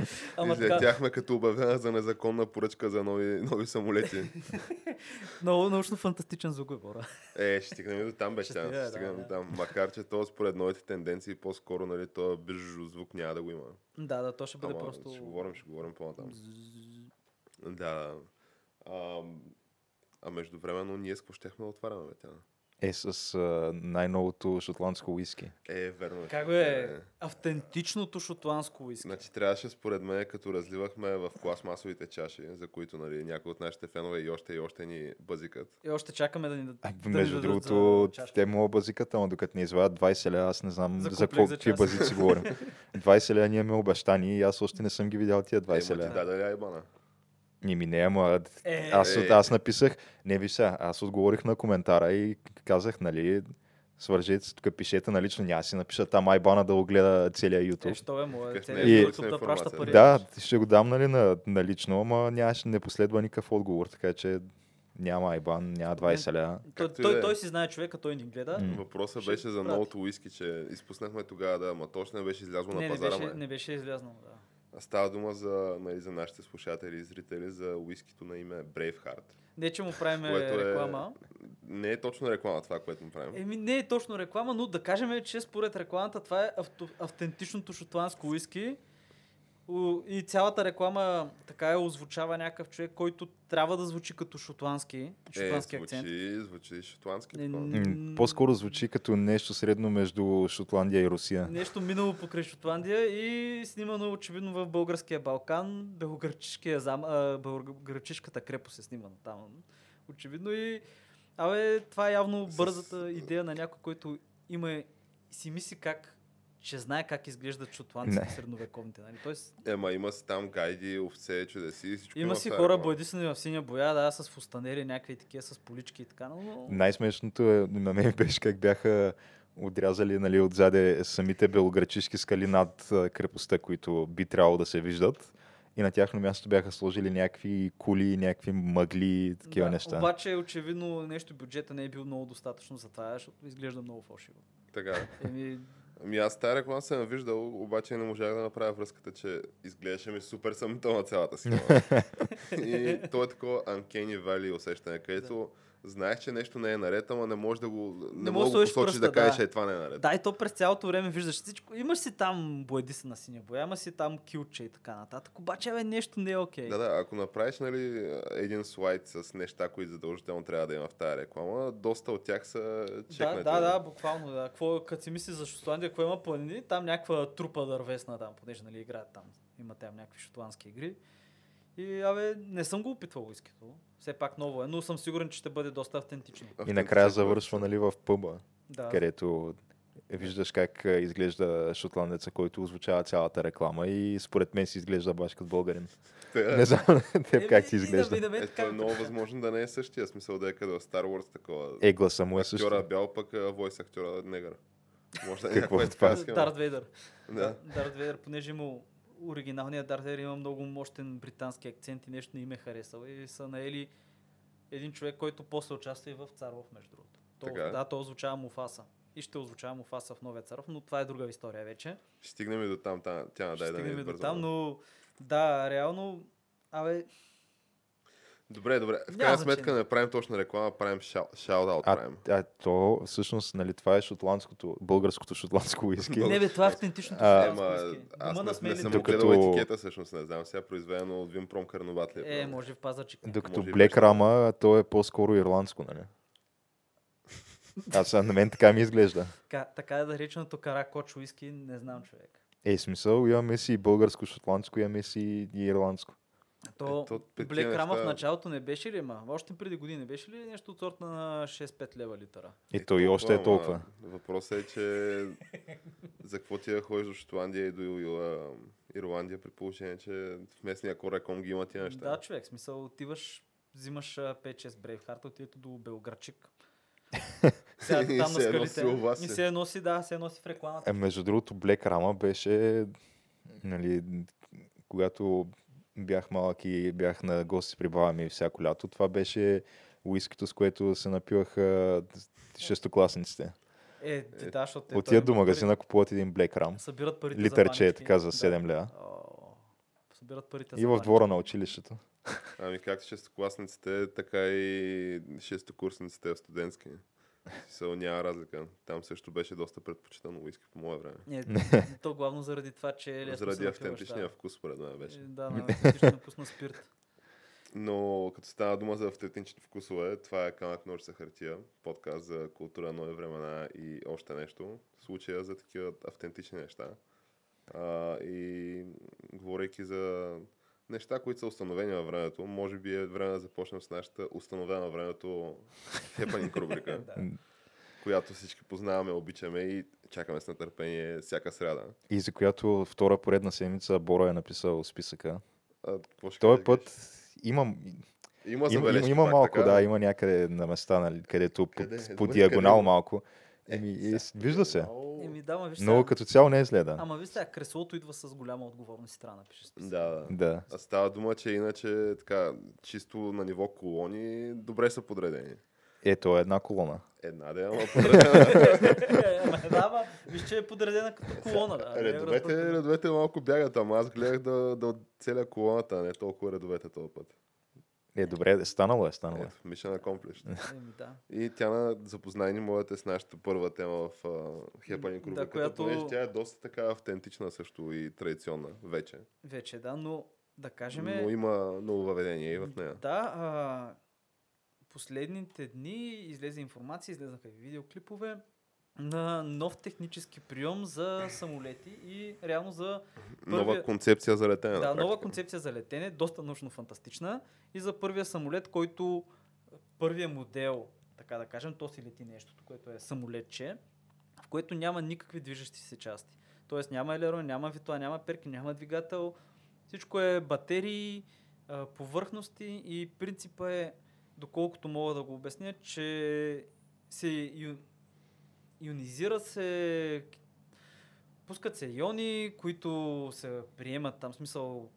Излетяхме, така, като обявена за незаконна поръчка за нови, нови самолети. много научно-фантастичен звук е, хора. Е, ще стигнем до там, бе, Ще ще да, стигнем да. до там. Макар, че то според новите тенденции, по-скоро, нали, то бижу звук няма да го има. Да, да, то ще бъде Ама, просто... Ще говорим, ще говорим по-натам. Да. А, а междувременно ние с какво щехме да отваряме, бе, тя? Е с а, най-новото шотландско уиски. Е, верно. Как бе? Автентичното шотландско уиски. Значи трябваше според мен, като разливахме в пластмасовите чаши, за които нали, някои от нашите фенове и още и още ни бъзикат. И още чакаме да ни дадат. Да ни между дадат другото, чашка. те му базикат, ама докато не извадят 20 ля, аз не знам За за, какви базици говорим. 20 ля ние имаме обещани и аз още не съм ги видял тия 20 Ема ти ля. даде ли Ни ми не, ама Е, аз, Е. аз написах, не виж сега, аз отговорих на коментара и казах, нали, свържете тук пишете налично, няма да си напиша там айбана да го гледа целия Е, YouTube. що е, моя целият не е YouTube да праща пари. Да, ще го дам нали, на, на лично, ама нямаше, не последва никакъв отговор, така че няма айбан, няма 20 ля. Той, и той, е. той си знае човека, той ни гледа. М. Въпросът Ще беше за новото уиски, че изпуснахме тогава да, ама точно не беше излязло Не, на не пазара. беше, ме. не беше излязнал. Да. Става дума за, нали, за нашите слушатели и зрители за уискито на име Braveheart. Не, че му правим е- реклама. Не е точно реклама това, което му правим. Еми, не е точно реклама, но да кажем, че според рекламата това е авто, автентичното шотландско уиски. И цялата реклама така е озвучава някакъв човек, който трябва да звучи като шотландски, шотландски е, акцент. звучи, звучи шотландски. Не, такова. не- По-скоро звучи като нещо средно между Шотландия и Русия. Нещо минало покрай Шотландия и снимано очевидно в българския Балкан, белогръчишкия зам, а, белогръчишката крепост е снимана там. Очевидно и абе, това е явно бързата идея на някой, който има и си мисли как че знае как изглеждат шотландците средновековните. Нали? Тоест, Ема има си там гайди, овце, чудеси и всичко. има си тази хора реклама. боядисани в синя боя, да, с фустанери, някакви такива, с полички и така, но... Най-смешното е, на мен беше как бяха отрязали нали, отзаде самите белограчишки скали над крепостта, които би трябвало да се виждат. И на тяхно място бяха сложили някакви кули, някакви мъгли и такива да, неща. Обаче, очевидно, нещо бюджета не е бил много достатъчно за това, защото изглежда много фалшиво. Така. Еми, Ами аз тази реклама съм виждал, обаче не можах да направя връзката, че изглеждаше ми супер съмнителна цялата схема. и то е такова Uncanny Valley усещане, където знаех, че нещо не е наред, ама не можеш да го, не, Не можеш да да посочиш да кажеш, да. е това не е наред. Да, и то през цялото време виждаш всичко. Имаш си там боядиса на синя боя, има си там килче и така нататък. Обаче, бе, нещо не е окей. Да, да, ако направиш нали, един слайд с неща, които задължително трябва да има в тази реклама, доста от тях са да, чекнати. да, да, буквално. Да. Какво, като си мисли за Шотландия, какво има планини, там някаква трупа дървесна там, понеже нали, играят там. Има там някакви шотландски игри. И, абе, не съм го опитвал уискито. Все пак ново е, но съм сигурен, че ще бъде доста автентично. И накрая завършва нали, в пъба, Да. където виждаш как изглежда шотландеца, който озвучава цялата реклама и според мен си изглежда баш като българин. Да. Не знам теб как ти изглежда. Е, така- то е много възможно да не е същия смисъл да е като в Star Wars такова. Е, гласа му е също. актьора бял, пък войс актьора негър. Може да е Какво някаква е това? Дарт Вейдър. Да. Дарт Вейдър, понеже има оригиналният Дарт Вейдър има много мощен британски акцент и нещо не им е харесал. И са наели един човек, който после участва и в Царов, между другото. То, Така е. да, той озвучава Муфаса. И ще озвучава Муфаса в новия Царов, но това е друга история вече. Ще стигнем и до там, та- тя надай да не и до там, но да, реално, абе, Добре, добре. В крайна сметка не правим точно реклама, правим шаут-аут. А, правим. а то всъщност, нали, това е шотландското, българското шотландско уиски. Не бе, това е автентичното А, шотландско уиски. аз не, не смелите. съм Докато- гледал етикета, всъщност не знам. Сега произведено от Вимпром Карноват ли е? Е, може в пазарчик. Докато и Блек. Рама, то е по-скоро ирландско, нали? Аз на мен така ми изглежда. Така, така е да реченото каракоч уиски, не знам човек. Е, смисъл, имаме си българско, шотландско, имаме си и ирландско. То, Е, Блек тия Рама в неща- началото не беше ли, ма? Още преди години не беше ли нещо от сорта на 6-5 лева литъра? И то и още е толкова. Въпросът е, че за какво ти да ходиш до Шотландия и до Ирландия, при положение, че в местния Кореком ги има тия неща. Да, човек, смисъл отиваш, взимаш а, 5-6 Брейвхарта, отивате до Белградчик. Сега там на се носи скалите. И се носи, да, се носи в рекламата. Е, между другото, Блек Рама беше, нали, когато бях малък и бях на гости при баба ми всяко лято, това беше уискито, с което се напиваха шестокласниците. Е, ти да, защото той до магазина, купуват един Black Ram. Събират парите Литърче за е така за Да. 7 лева. О, Събират парите И в двора на училището. Ами както шестокласниците, така и шестокурсниците в студентски. Са, няма разлика. Там също беше доста предпочитано уиски по мое време. Не, то главно заради това, че е лесно Заради се автентичния да. вкус, според мен беше. Е, Да, на вкус на спирт. Но като става дума за автентичните вкусове, това е камък ножица хартия, подкаст за култура, нови времена и още нещо. Случая за такива автентични неща. А, и говорейки за неща, които са установени във времето, може би е време да започнем с нашата установена времето хепанинг рубрика, Да. която всички познаваме, обичаме и чакаме с нетърпение всяка сряда. И за която втора поредна седмица Боро е написал списъка. А, кажеш? път имам, Има има, има, има пак малко, така? да, има някъде на места, нали, където по, Къде? по Добре, диагонал къде? малко. Е, Еми, и с- вижда се. Еми, да, ма виж Но сега. като цяло не е зле, да. Ама виж сега, креслото идва с голяма отговорност и трябва да напишеш списък. Да, да. А става дума, че иначе така, чисто на ниво колони, добре са подредени. Ето е една колона. Една да, ама подредена. Е, Ама да, ма, виж, че е подредена като колона. Да. Е редовете, редовете малко бягат, ама аз гледах да, да целя колоната, а не толкова редовете този път. Е, добре, станало е, станало е. Ето, Mission Accomplished. Еми, да. И тя на запознай ни моята с нашата първа тема в uh, Хепани Да, рубриката, която- понеже тя е доста така автентична също и традиционна вече. Вече, да, но да кажем... Но има ново въведение и в нея. Да, а, последните дни излезе информация, излезнаха и видеоклипове на нов технически прием за самолети и реално за Нова първия- концепция за летене. да, нова концепция за летене, доста научно-фантастична и за първия самолет, който първия модел, така да кажем, то си лети нещото, което е самолетче, в което няма никакви движещи се части. Тоест няма елерон, няма витла, няма перки, няма двигател. Всичко е батерии, повърхности и принципа е, доколкото мога да го обясня, че се ионизира се, пускат се иони, които се приемат там, смисъл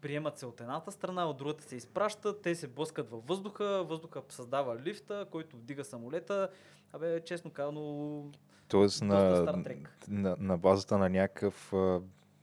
приемат се от едната страна, от другата се изпращат, те се блъскат във въздуха, въздуха създава лифта, който вдига самолета. Абе, честно казано, Тоест на, на, на базата на някакъв а,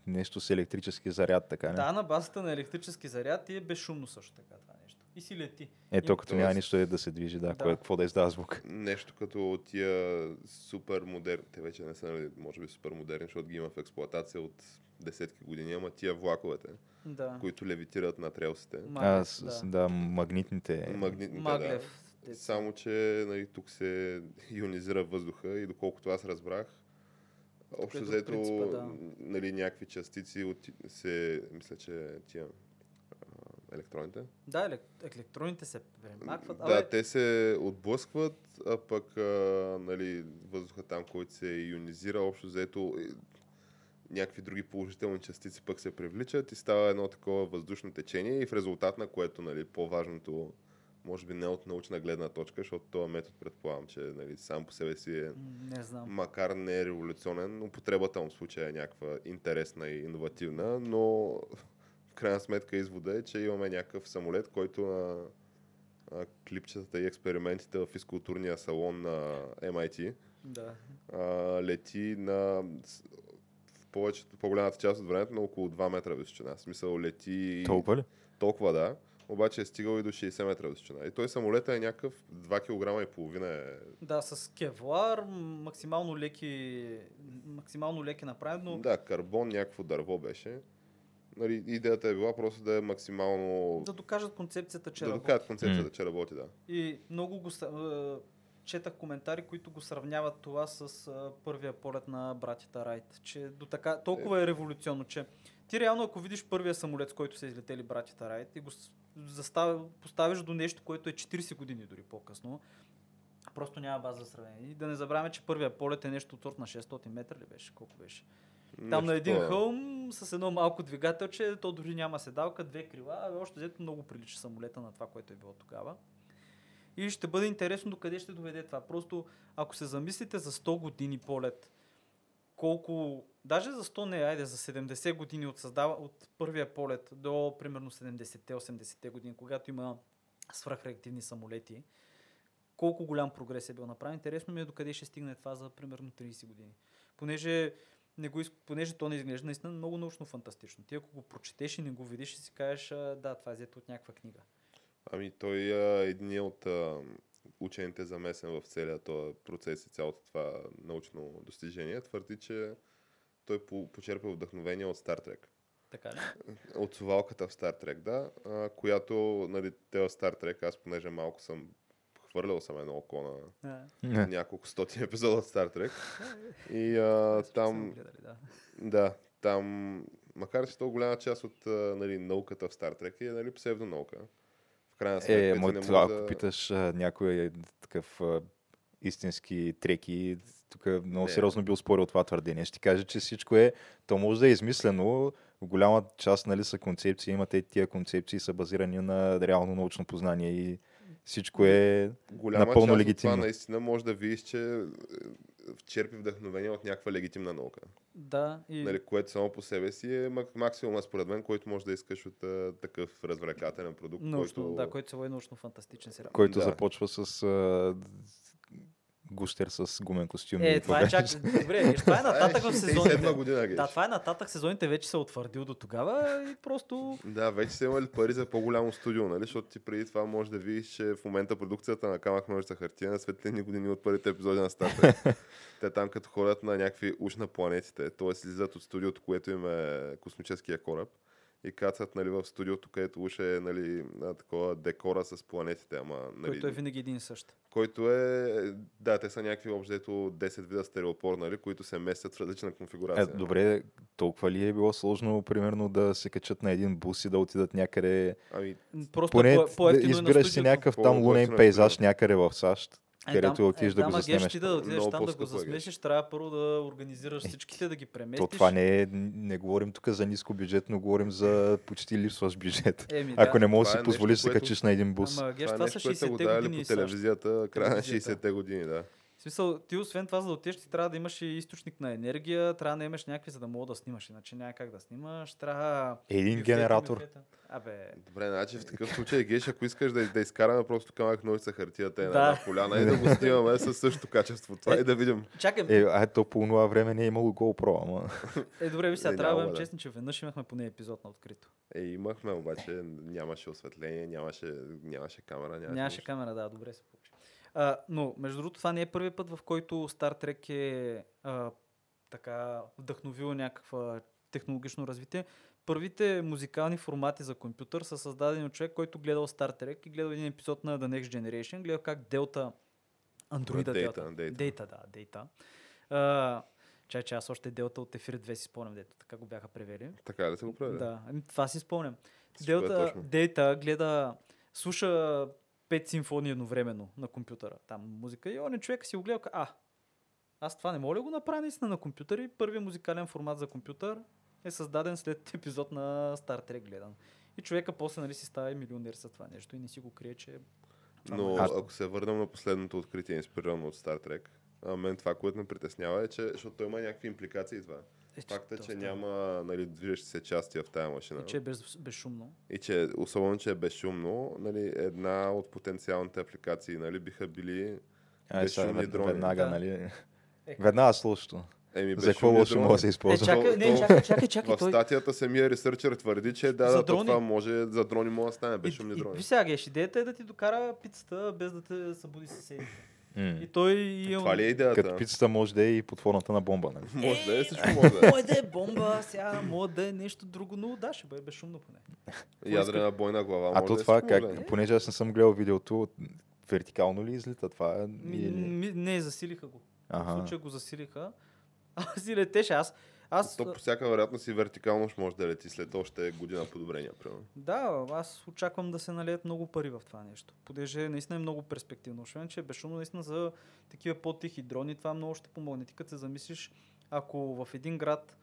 нещо с електрически заряд, така не? да, на базата на електрически заряд и е безшумно също така това. И си лети. Ето, като няма нищо е да се движи, да, Да. Кое, какво да издава звук. Нещо като тия супер модерни, те вече не са, нали, може би супер модерни, защото ги има в експлоатация от десетки години, ама тия влаковете, Да. които левитират на релсите. А, с, да. да, магнитните. Магнитните, Маглев. да. Само, че нали, тук се ионизира въздуха и доколкото аз разбрах, общо е друг взето да. нали, някакви частици от, се, мисля, че тия електроните, Да, елек- електроните се премахват. Да, Абе, те се отблъскват, а пък а, нали, въздуха там, който се ионизира, общо взето и някакви други положителни частици пък се привличат и става едно такова въздушно течение и в резултат на което нали, по-важното, може би не от научна гледна точка, защото този метод предполагам, че нали, сам по себе си е не знам. макар не е революционен, употребата му в случая е някаква интересна и иновативна, но крайна сметка извода е, че имаме някакъв самолет, който на а, клипчетата и експериментите в физкултурния салон на MIT Да. а, лети на в повечето, по-голямата част от времето на около 2 метра височина. В смисъл лети Толкова ли? толкова да, обаче е стигал и до 60 метра височина. И той самолета е някакъв 2 кг и половина е Да, с кевлар, максимално леки, максимално леки направен, но Да, карбон, някакво дърво беше. Нали, идеята е била просто да е максимално... да докажат концепцията, че да работи. докажат концепцията, М. че работи, да. И много го е, четах коментари, които го сравняват това с а, първия полет на братята Райт. Че до така, толкова е революционно, че ти реално ако видиш първия самолет, с който са излетели братята Райт и го застав, поставиш до нещо, което е 40 години дори по-късно, просто няма база за сравнение. И да не забравяме, че първия полет е нещо от сорт на 600 метра ли беше? Колко беше? Там Нещо на един хълм с едно малко двигателче, то дори няма седалка, две крила, а още взето много прилича самолета на това, което е било тогава. И ще бъде интересно докъде ще доведе това. Просто ако се замислите за 100 години полет, колко, даже за 100 не, айде за 70 години от, създава, от първия полет до примерно 70-те, 80-те години, когато има свръхреактивни самолети, колко голям прогрес е бил направен. Интересно ми е докъде ще стигне това за примерно 30 години. Понеже, не го, понеже то не изглежда наистина много научно фантастично. Ти ако го прочетеш и не го видиш, ще си кажеш, да, това е взето от някаква книга. Ами той е един от а, учените замесен в целия този процес и цялото това научно достижение. Твърди, че той по- почерпа вдъхновение от Star Trek. Така ли? От совалката в Star Trek, да, а, която, нали, те в Star Trek, аз понеже малко съм хвърлял съм едно око на Не. няколко стотин епизода от Star Trek. И а, там, гледали, да. да, там, макар че то голяма част от нали, науката в Star Trek е нали, псевдонаука. В крайна сметка, Е, ти мо, не това, можеш ако да- питаш а, някой е такъв а, истински треки, тук много Не. сериозно бил спорил това твърдение. Ще ти кажа, че всичко е, то може да е измислено, в голяма част нали, са концепции, имате тия концепции са базирани на реално научно познание и всичко е голяма напълно част легитимно. това наистина може да видиш, че е, черпи вдъхновение от някаква легитимна наука. Да, и Нали, което само по себе си е мак- максимума според мен, който може да искаш от а, такъв развлекателен продукт, научно, който... да, който се води научно-фантастичен сериал. който Да. започва с а, гущер с гумен костюм. Е, това е чак... Добре, виж, това е нататък в 67 сезоните. година. Да, това е нататък сезоните, вече се утвърдил до тогава и просто... Да, вече са имали пари за по-голямо студио, нали? Защото ти преди това можеш да видиш, че в момента продукцията на камък ножица хартия на светлини години от първите епизоди на Trek. Те там като ходят на някакви уж на планетите, т.е. излизат от студиото, което им е космическия кораб и кацат нали, в студиото, където уж е нали, на такова декора с планетите, ама нали, Който е винаги един и същ. който е, да, те са някакви обжето 10 вида стереопор, нали, които се местят в различна Е, конфигурация. добре, толкова ли е било сложно, примерно, да се качат на един бус и да отидат някъде Ами, Просто Поне по, да по-ефтино е на избираш си някакъв там По-готино лунен е пейзаж някъде в САЩ, Е, където там- отидеш е, да да, го заснемеш. ти да отидеш там да го е, Геш. засмесиш, трябва първо да организираш всичките, да ги преместиш. То това не е, не говорим тук за ниско бюджет, но говорим за почти липсващ бюджет. Еми, Ако да. не можеш да си е позволиш се което- качиш на един бус. Ама, Геш, това е това са нещо, са го 60-те давали години по телевизията, края на Телевизията. 60-те години, да. Смисъл, ти освен това, за да отидеш, ти трябва да имаш и източник на енергия, трябва да имаш някакви, за да мога да снимаш, иначе няма как да снимаш, трябва... Един бюфета, генератор. бюфета. Абе, Добре, значи в такъв случай, Геш, ако искаш да, да изкараме просто камък ножица хартията е на Да. една поляна и да го снимаме със същото качество. Това и да видим. чакай, Е, а то по това време не е имало GoPro, ама... е, добре, ви сега Е, трябва да бъдем честни, че веднъж имахме поне епизод на открито. Е, имахме, обаче нямаше осветление, нямаше, нямаше камера. Нямаше, Нямаше камера, да, добре се. А, но, между другото, това не е първият път, в който Star Trek е а, така вдъхновил някаква технологично развитие. Първите музикални формати за компютър са създадени от човек, който гледал Star Trek и гледал един епизод на The Next Generation, гледал как андроида Data, Delta, Data. Data, да, Data. А, чай, че аз още Delta от Ефир 2 си спомням, дето така го бяха превели. Така ли се го прави? Да, това си спомням. Делта. Дейта гледа, слуша пет симфонии едновременно на компютъра, там музика и он е човек си го гледа, а, аз това не мога ли го направя наистина на компютър и първият музикален формат за компютър е създаден след епизод на Star Trek гледан. И човека после нали си става и милионер с това нещо и не си го крие, че това Но е- Аз- ако се върнем на последното откритие, инспирирано от Star Trek, а мен това, което ме притеснява е, че, защото той има някакви импликации това. Е, Факта, че доста- няма нали, движещи се части в тази машина. И че е без, безшумно. И че, особено, че е безшумно, нали, една от потенциалните апликации нали, биха били сега, безшумни вед- дрони. веднага, Да. нали? Е, Веднага слушато. Еми, За какво лошо може да се Е, използва? чакай, не, чакай, чакай, чакай. В той... статията самия ресърчър твърди, че да, да, това може, за дрони може да стане И, безшумни и, дрони. ви сега, Геш, идеята е да ти докара пицата без да те събуди съседите. М. И той и Това ли е идеята? Като пицата може да е и под формата на бомба, нали? Може да е, всичко може да е. Може да е бомба, сега може да е нещо друго, но да, ще бъде безшумно поне. Ядрена бойна глава. А то да е, това, е. как, понеже аз не съм гледал видеото, вертикално ли излита това? Или... ми, не, засилиха го. В Ага. случая го засилиха. А си летеше. Аз, аз, То по всяка вероятност и вертикално ще може да лети след още година подобрения, примерно. да, аз очаквам да се налеят много пари в това нещо. Понеже наистина е много перспективно. Освен, че е безшумно наистина за такива по-тихи дрони, това много ще помогне. Ти като се замислиш, ако в един град,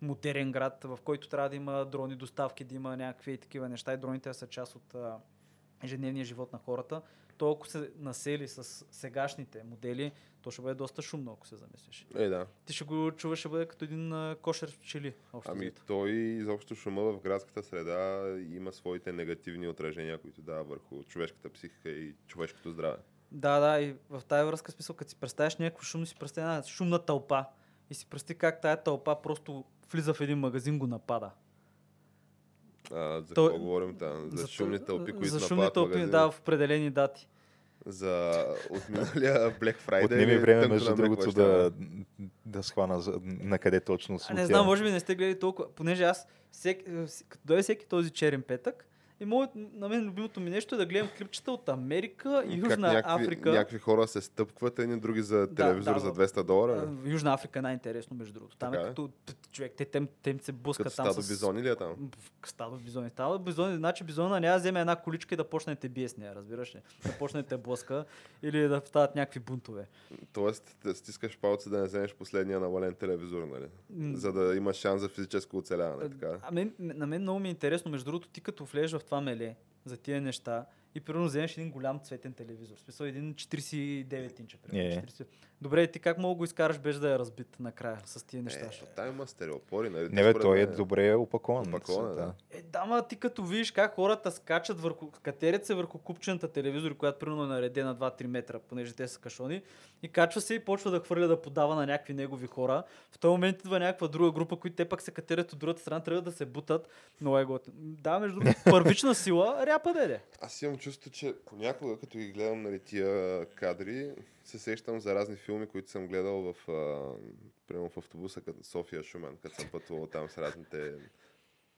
модерен град, в който трябва да има дрони доставки, да има някакви такива неща и дроните са част от а, ежедневния живот на хората, то ако се насели с сегашните модели, то ще бъде доста шумно, ако се замислиш. Е, да. Ти ще го чуваш, ще бъде като един а, кошер пчели. Общо Ами взето. той изобщо шума в градската среда има своите негативни отражения, които дава върху човешката психика и човешкото здраве. Да, да, и в тази връзка смисъл, като си представяш някакво шумно, си представя една шумна тълпа. И си представи как тая тълпа просто влиза в един магазин, го напада. А, за Той- какво говорим там? За, шумни тълпи, които За шумни тълпи, магазини. да, в определени дати. За отминалия Black Friday. Отнеми или време, между другото, да, да схвана за, на къде точно се не знам, може би не сте гледали толкова, понеже аз, всек, е, като дойде всеки този черен петък, и моят, на мен любимото ми нещо е да гледам клипчета от Америка и Как Южна някакви, Африка. Някакви хора се стъпкват, едни други за телевизор да, за в- 200 долара. Южна Африка е най-интересно, между другото. Там Така е е. като човек, те, те, те се блъскат Като там стадо с... бизони ли е там? Стадо бизони. Става бизони, значи бизона няма да вземе една количка и да почне да те бие с нея, разбираш ли? Да почне да те блъска или да стават някакви бунтове. Тоест, да стискаш палци да не вземеш последния навален телевизор, нали? За да имаш шанс за физическо оцеляване, така. А мен, на мен много ми е интересно, между другото, ти като влезеш в това меле за тия неща и примерно вземеш един голям цветен телевизор, в смисъл един 49 инча. примерно, Е. 40. Добре, ти как мога да го изкараш без да е разбит накрая с тия неща? Е, защото- там има стереопори, нали? Не бе, той е мен- добре опакован. Опакован е, да. Е, да, ма ти като видиш как хората скачат върху, катерят се върху купчената телевизор, която примерно е наредена 2-3 метра, понеже те са кашони, и качва се и почва да хвърля да подава на някакви негови хора. В този момент идва някаква друга група, които те пак се катерят от другата страна, трябва да се бутат. Много е готино. Да, между другото, първична сила, ряпа деде. Аз имам чувство, че понякога, като ги гледам нали, тия кадри, се сещам за разни филми, които съм гледал в, а, примерно в автобуса като София Шумен, като съм пътувал там с разните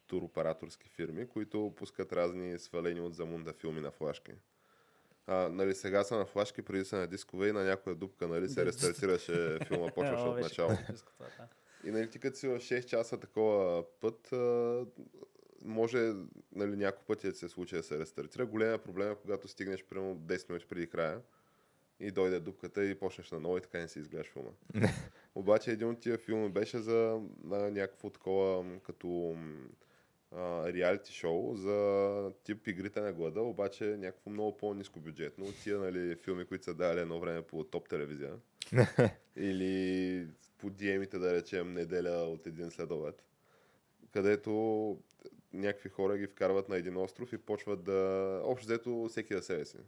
туроператорски фирми, които пускат разни свалени от замунда филми на флашки. А, нали, сега са на флашки, преди са на дискове и на някоя дупка нали, се рестартираше филма, почваше от начало. И нали, ти като си в 6 часа такова път, а, може нали, няколко пъти да се случи да се рестартира. Големия проблем е, когато стигнеш примерно 10 минути преди края и дойде дупката и почнеш на ново и така не си изгледаш филма. Обаче един от тия филми беше за на някакво такова като а, реалити шоу за тип игрите на глада, обаче някакво много по-низко бюджетно от тия нали, филми, които са дали едно време по топ телевизия. Или по диемите, да речем, неделя от един следобед. Където някакви хора ги вкарват на един остров и почват да... Общо взето всеки за себе си.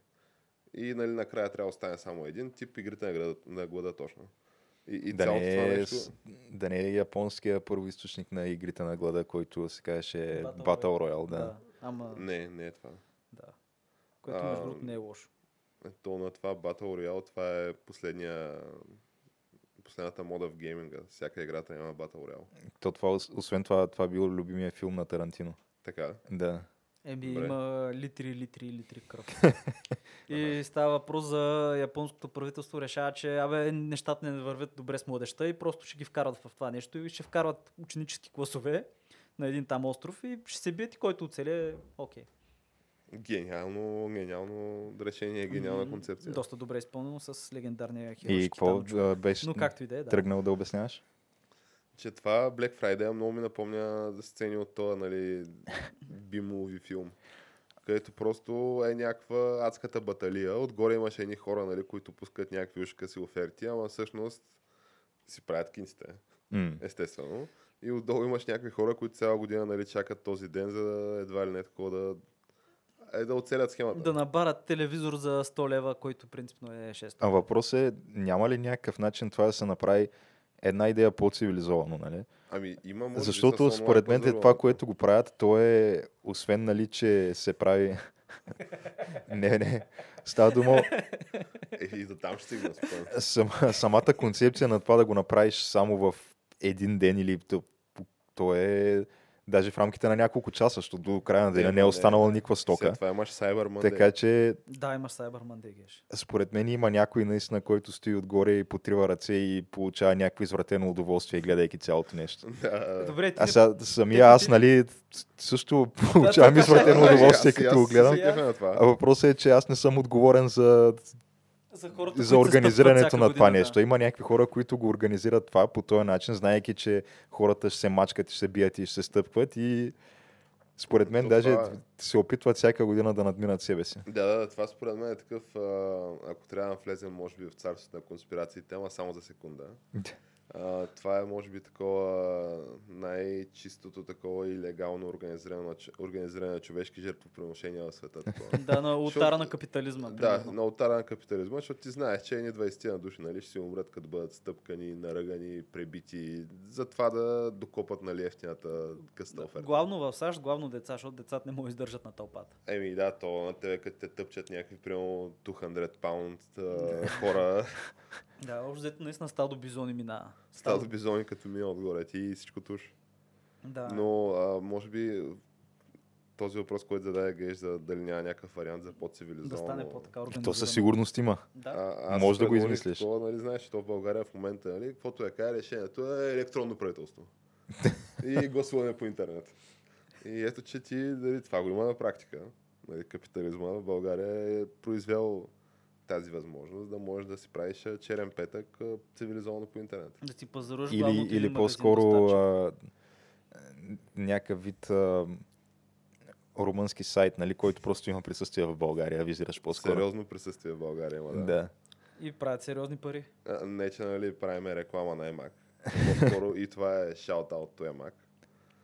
И нали, накрая трябва да остане само един тип игрите на глада, на глада точно. И, и Да цялото не, това е, нещо... да не е японския първоисточник на игрите на глада, който се казваше Battle Battle Royale. Да. да. Ама, Не, не е това. да. Което между другото не е лошо. То на това Battle Royale, това е последния последната мода в гейминга. Всяка играта има Battle Royale. То това, ос- освен това, това бил любимия филм на Тарантино. Така. Да. Еми, Добре. има литри, литри, литри кръв. и става въпрос за японското правителство решава, че абе, нещата не вървят добре с младеща и просто ще ги вкарат в това нещо и ще вкарват ученически класове на един там остров и ще се бият и който оцеле, окей. Гениално, гениално решение, гениална М, концепция. Доста добре изпълнено с легендарния И хирошики какво беше Но както и да е, да. тръгнал да обясняваш? Че това Black Friday много ми напомня сцени от този, нали, B-movie филм. Където просто е някаква адската баталия. Отгоре имаше едни хора, нали, които пускат някакви ушка си оферти, ама всъщност си правят кинците, М. естествено. И отдолу имаш някакви хора, които цяла година нали, чакат този ден, за да едва ли не такова да, е, да оцелят схемата. Да набарат телевизор за 100 лева, който принципно е 600. А въпрос е, няма ли някакъв начин това да се направи една идея по-цивилизовано, нали? Ами има може би, Защото онлайн според мен е това, което го правят, то е, освен нали, че се прави... не, не, става дума Е, и до там ще стигна, спокойно. сам, самата концепция на това да го направиш само в един ден или то, то е даже в рамките на няколко часа, защото до края на деня не е не. останала никаква стока. След това имаш Cyber Monday. Така че Да, имаш Cyber Monday, геш. според мен има някой наистина, който стои отгоре и потрива ръце и получава някакво извратено удоволствие, гледайки цялото нещо. Да. Добре, ти А сега, самия аз, нали, също получавам извратено удоволствие, като го гледам. А въпросът е, че аз не съм отговорен за, за, хората, за организирането стъпват на това година, нещо. Има някакви хора, които го организират това по този начин, знаеки, че хората ще се мачкат, ще се бият и ще се стъпкват и според мен То даже това е. се опитват всяка година да надминат себе си. Да, да, това според мен е такъв, ако трябва да влезем, може би, в царството на конспирациите, ама само за секунда. А, това е, може би, такова най-чистото такова и легално организиране, на ч- организиране на човешки жертвоприношения в света. Такова. Да, на ултара на капитализма. да, на ултара на капитализма, защото ти знаеш, че едни 20 на души нали, ще си умрат, като бъдат стъпкани, наръгани, пребити, за това да докопат нали, ефтината къста оферта. Главно в САЩ, главно деца, защото децата не могат да издържат на тълпата. Еми да, то на тебе като те тъпчат някакви, примерно 200 паунд хора, Да, общо взето наистина стадо бизони мина. стадо бизони като мина отгоре ти и всичко туш. Да. Но а, може би този въпрос, който зададе Геш, за дали няма някакъв вариант за по-цивилизовано. да стане по-така И организирано. то със сигурност има. Да. А, аз Може да го измислиш. Такова, нали, знаеш, че то в България в момента, нали, каквото е кае решението е електронно правителство. и гласуване по интернет. И ето, че ти, нали, това го има на практика. Нали, капитализма в България е произвел тази възможност да можеш да си правиш черен петък цивилизовано по интернет. Да си пазаруваш главно Или, или магазин по-скоро а, някакъв вид а, румънски сайт, нали, който просто има присъствие в България, визираш по-скоро. Сериозно присъствие в България има, да. Да. И правят сериозни пари. А, не, че нали, правиме реклама на Емак. По-скоро и това е shout-out to Емак.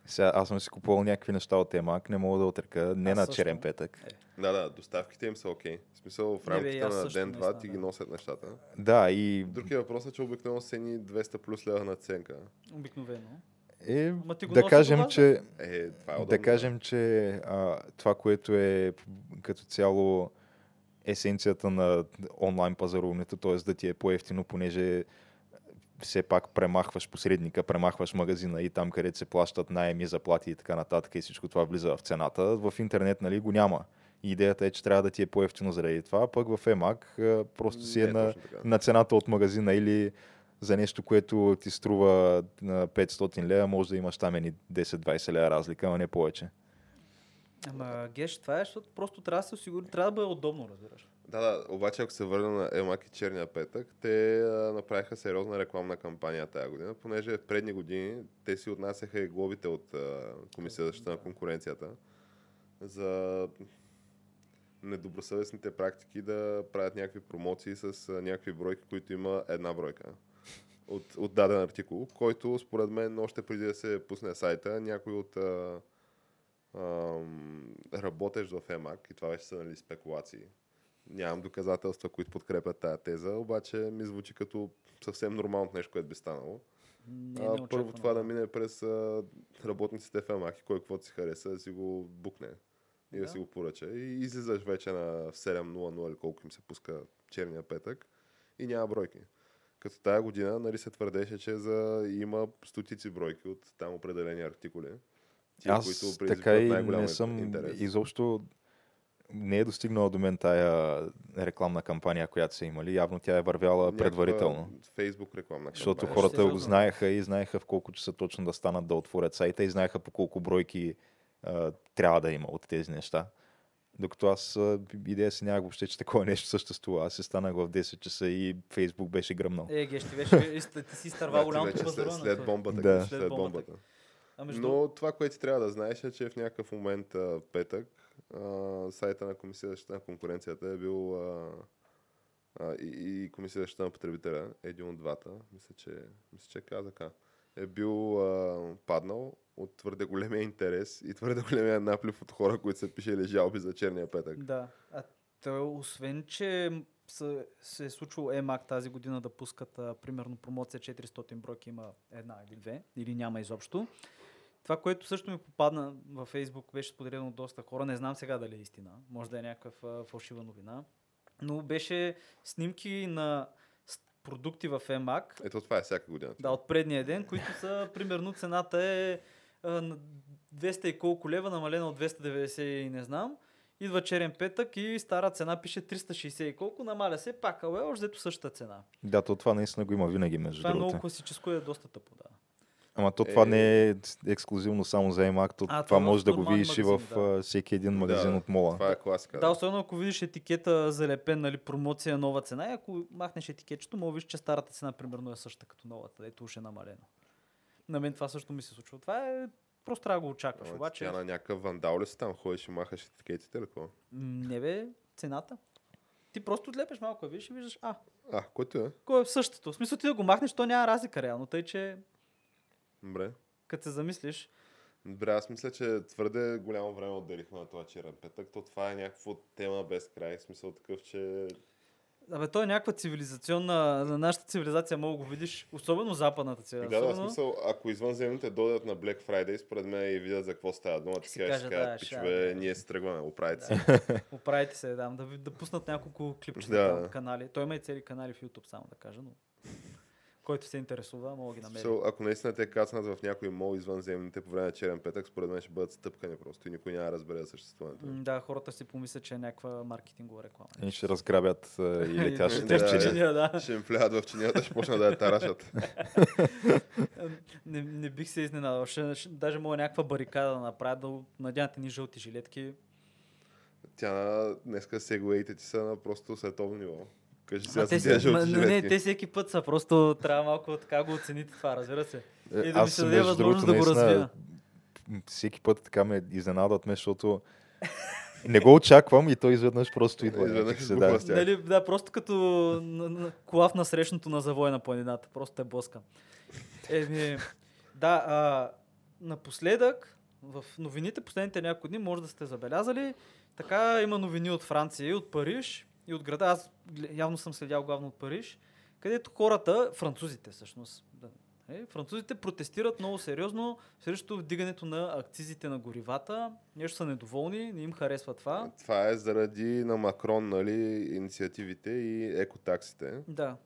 Сега, аз съм си купувал някакви неща от Емак, не мога да отрека, не Аз на също. черен петък. Да, да, доставките им са окей. В смисъл, в Не, бе, рамките и аз на ден-два ти да. ги носят нещата. Да, и Друг е въпросът, че обикновено са ни 200 плюс лева наценка. Обикновено. е, Ма ти го да кажем, това, че Е, това е удобно. да кажем, че а, това, което е като цяло есенцията на онлайн пазаруването, т.е. да ти е по-ефтино, понеже все пак премахваш посредника, премахваш магазина и там, където се плащат найеми, заплати и така нататък и всичко това влиза в цената. В интернет нали, го няма. И идеята е, че трябва да ти е по-ефтино заради това, пък в EMAG а, просто си е Не на, на цената от магазина или за нещо, което ти струва на 500 лева, може да имаш там едни 10-20 лева разлика, а не повече. Ама геш, това е, защото просто трябва да се осигури, трябва да бъде удобно, разбираш. Да, да, обаче ако се върна на Емак и Черния петък, те а, направиха сериозна рекламна кампания тази година, понеже в предни години те си отнасяха и глобите от а, Комисия за защита на конкуренцията за недобросъвестните практики да правят някакви промоции с а, някакви бройки, които има една бройка от, от даден артикул, който според мен още преди да се пусне сайта, някой от а, ам, работещ в Емак, и това вече са нали, спекулации, Нямам доказателства, които подкрепят тази теза, обаче ми звучи като съвсем нормално нещо, което би станало. Не, е а, неочаквано, първо това да да. мине през а, работниците в Емак и кой каквото си хареса, да си го букне и да, Да. си го поръча. И излизаш вече на 7.00 или колко им се пуска черния петък и няма бройки. Като тая година нали, се твърдеше, че за, има стотици бройки от там определени артикули. Тия, Аз които така и не съм интерес. изобщо не е достигнала до мен тая рекламна кампания, която са имали. Явно тя е вървяла Някаква предварително. Фейсбук рекламна Защото кампания. хората го знаеха и знаеха в колко часа точно да станат да отворят сайта и знаеха по колко бройки а, трябва да има от тези неща. Докато аз идея си нямах въобще, че такова нещо съществува. Аз се станах в 10 часа и Фейсбук беше гръмнал. Е, геш, ти сте- ти си изтървал Да, ти голямото пазаруване. след бомбата. Да. След, бомбата. А между Но това, което ти трябва да знаеш е, че в някакъв момент а, петък сайта на Комисия за защита на конкуренцията е бил а, а, и, и за защита на потребителя, един от двата, мисля, че, мисля, че КЗК, е бил а, паднал от твърде големия интерес и твърде големия наплив от хора, които са пишели жалби за черния петък. Да. А то, освен, че са, се е случило EMAG тази година да пускат а, примерно промоция 400 бройки, има една или две, или няма изобщо. Това, което също ми попадна във Фейсбук, беше споделено от доста хора, не знам сега дали е истина, може да е някаква фалшива новина, но беше снимки на продукти в EMAG, Ето това е всяка година. да, от предния ден, които са, примерно, цената е а, на 200 и колко лева, намалена от 290 и не знам. Идва черен петък и стара цена пише 360 и колко, намаля се, пак, але още същата цена. Да, то това наистина го има винаги, между Това е другото. много класическо и е доста тъпо, да. Ама то това Е. не е ексклюзивно само за EMAG, то А, това това в може да го видиш и в да. всеки един магазин Да, от мола. Това е класика. Да, особено ако видиш етикета залепен, нали, промоция, нова цена и ако махнеш етикетчето, може видиш, че старата цена примерно е същата като новата, ето уж е намалено. На мен това също ми се случва. Това е просто трябва да го очакваш. Ама Обаче, Тя на някакъв вандал ли си там? Ходиш и махаш етикетите или какво? не бе, цената. Ти просто отлепеш малко, видиш и виждаш, а, А, което е? кой е същото. В смисъл ти да го махнеш, то няма разлика реално, тъй че Добре. като се замислиш, Добре, аз мисля, че твърде голямо време отделихме на това черен петък. То това е някаква тема без край. В смисъл такъв, че Абе, той е някаква цивилизационна, на нашата цивилизация мога да го видиш, особено западната Да, цивилизация. да, особено- смисъл, ако извънземните дойдат на Black Friday, според мен и видят за какво става дума, си така ще си да, пичове, да. ние се тръгваме, оправите се. Да. Оправите се, да, да, да пуснат няколко клипчета Да. там, канали. Той има и цели канали в YouTube, само да кажа, но който се интересува, мога да ги намери. So, ако наистина те кацнат в някой мол извънземните по време на черен петък, според мен ще бъдат стъпкани просто и никой няма да разбере за съществуването. Да, хората си помислят, че е някаква маркетингова реклама. И ще разграбят и летящите Да. пчели. Чиния, да. Ще им влядат в чинията, ще почнат да я тарашат. не, не бих се изненадал. Ще, ще, даже мога някаква барикада да направят, да надянат ни жълти жилетки. Тя днеска сегуеите ти са на просто световно ниво. Кажи сега те, с тези си, ма, не, те всеки път са, просто трябва малко така го оцените това, разбира се. И да ми се даде възможност да го развия. Всеки път така ме изненадват ме, защото не го очаквам и той изведнъж просто идва. Изведнъж сбухва да. Нали, да, просто като колав на срещното на завой на планината. Просто те блъскам. Еми, да, а, напоследък, в новините последните няколко дни, може да сте забелязали, така има новини от Франция и от Париж и от града. Аз явно съм следял главно от Париж, където хората, французите всъщност, да, е, французите протестират много сериозно срещу вдигането на акцизите на горивата. Нещо са недоволни, не им харесва това. Това е заради на Макрон, нали, инициативите и екотаксите, Да,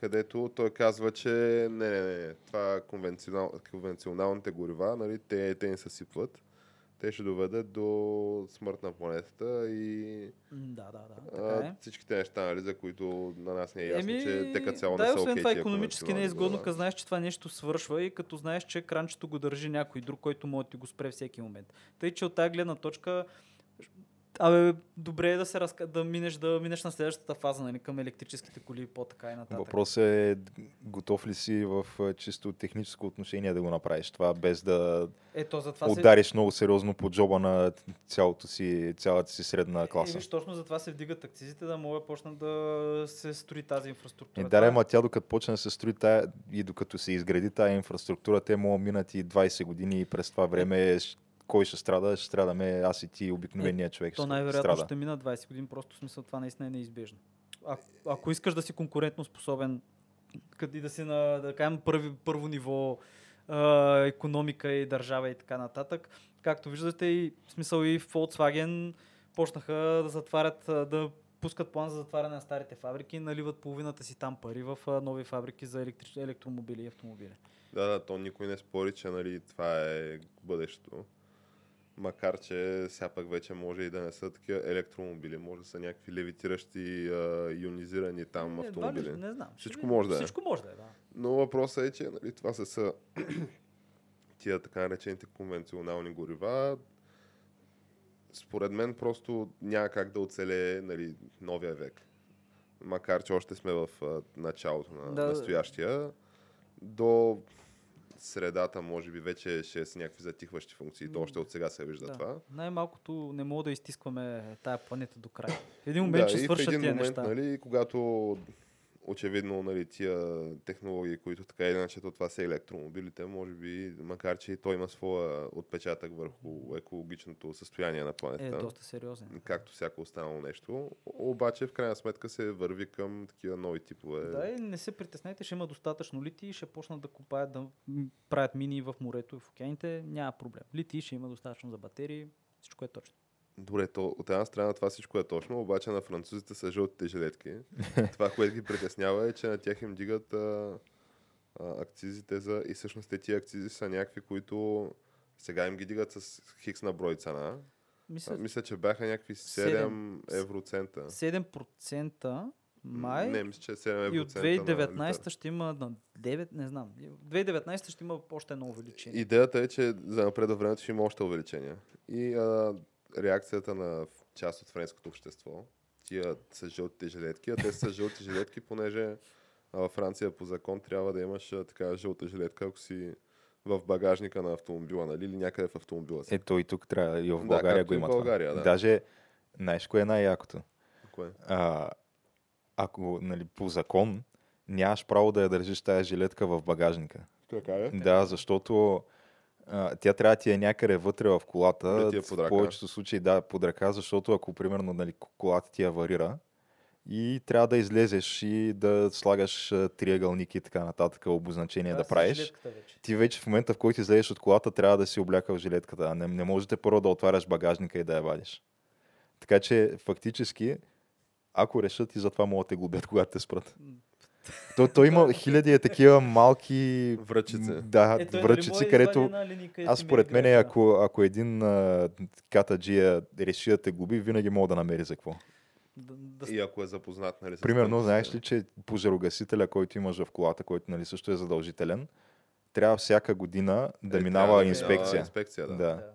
където той казва, че не, не, не, това конвенционал, конвенционалните горива, нали, те, те не съсипват. Те ще доведат до смърт на планетата и да, да, да. Така е. всичките неща, нали, за които на нас не е ясно, че те като цяло да, не са освен окей това тия економически не е изгодно, горива. като знаеш, че това нещо свършва и като знаеш, че кранчето го държи някой друг, който може да ти го спре всеки момент. Тъй, че от тази гледна точка Абе, добре е да се разка... да, минеш, да минеш на следващата фаза, нали, към електрическите коли и по-така и нататък. Въпросът е готов ли си в а, чисто техническо отношение да го направиш това, без да Ето, се... удариш много сериозно по джоба на цялото си, цялата си средна Е, класа. виж, точно затова се вдигат акцизите, да могат почнат да се строи тази инфраструктура. Е, да, е- ма тя докато почне да се строи тая, и докато се изгради тая инфраструктура, те могат минат и 20 години и през това време щ- кой ще страда? Ще страдаме аз и ти, обикновения човек. То най-вероятно страда. ще мина 20 години, просто в смисъл това наистина е неизбежно. А, ако искаш да си конкурентно способен, къде да си на, да кажем, първи, първо ниво а, економика и държава и така нататък, както виждате и в смисъл и Volkswagen почнаха да затварят, да пускат план за затваряне на старите фабрики и наливат половината си там пари в нови фабрики за електрич... електромобили и автомобили. Да, да, то никой не спори, че нали, това е бъдещето. Макар, че сега пък вече може и да не са такива електромобили, може да са някакви левитиращи, а, ионизирани там Е, едва ли, автомобили. не знам. Всичко може да е. Всичко може да е, да. Но въпросът е, че нали, това са, са тия така наречените конвенционални горива. Според мен просто няма как да оцелее нали, новия век. Макар, че още сме в началото на Да. настоящия. До средата, може би, вече ще е с някакви затихващи функции. То още от сега се вижда Да. това. Най-малкото не мога да изтискваме тая планета до край. В един момент ще и в свършат тия момент, неща. нали, когато очевидно нали, тия технологии, които така или иначе, то това са електромобилите, може би, макар че и той има своя отпечатък върху екологичното състояние на Е, планетата. доста сериозен. Както всяко останало нещо. Обаче, в крайна сметка се върви към такива нови типове. Да, и не се притеснете, ще има достатъчно лити и ще почнат да купаят, да правят мини в морето и в океаните. Няма проблем. Лити ще има достатъчно за батерии. Всичко е точно. Добре, то от една страна това всичко е точно, обаче на французите са жълтите жилетки. това, което ги притеснява е, че на тях им дигат а, а, акцизите за... И всъщност те тия акцизи са някакви, които сега им ги дигат с хикс на брой цена. Мисля, А, мисля, че бяха някакви 7 Седем. евроцента. 7% май Не, мисля, че 7 и от евроцента. на 2019 литър. ще има на 9, не знам. В 2019 ще има още едно увеличение. Идеята е, че за напред времето ще има още увеличения. И а, реакцията на част от френското общество, тия са жълтите жилетки, а те са жълти жилетки, понеже а, във Франция по закон трябва да имаш а, така жълта жилетка, ако си в багажника на автомобила, нали? Или някъде в автомобила си. Ето и тук трябва, и в Да, България както го има България, това. да. Даже, знаеш кое е най-якото? Кое? А, ако нали, по закон нямаш право да я държиш тази жилетка в багажника. Така е. Да, защото а, тя трябва да ти е някъде вътре в колата. Да ти е под в повечето случаи да, под ръка, защото ако примерно нали, колата ти аварира и трябва да излезеш и да слагаш а, триъгълники и така нататък, обозначения да, си правиш. вече. Ти вече в момента, в който излезеш от колата, трябва да си облякал жилетката. Не, не можете първо да отваряш багажника и да я вадиш. Така че, фактически, ако решат и затова могат да те глобят, когато те спрат. То, то има хиляди е такива малки Връчици. Да, нали връчици, да където аз според мен, ако, ако един а, катаджия реши да те губи, винаги мога да намери за какво. Да, да, И ако е запознат, нали? Примерно, тъмните знаеш ли, че пожарогасителя, който имаш в колата, който нали, също е задължителен, трябва всяка година да Е, минава да инспекция. минава инспекция, да. Да.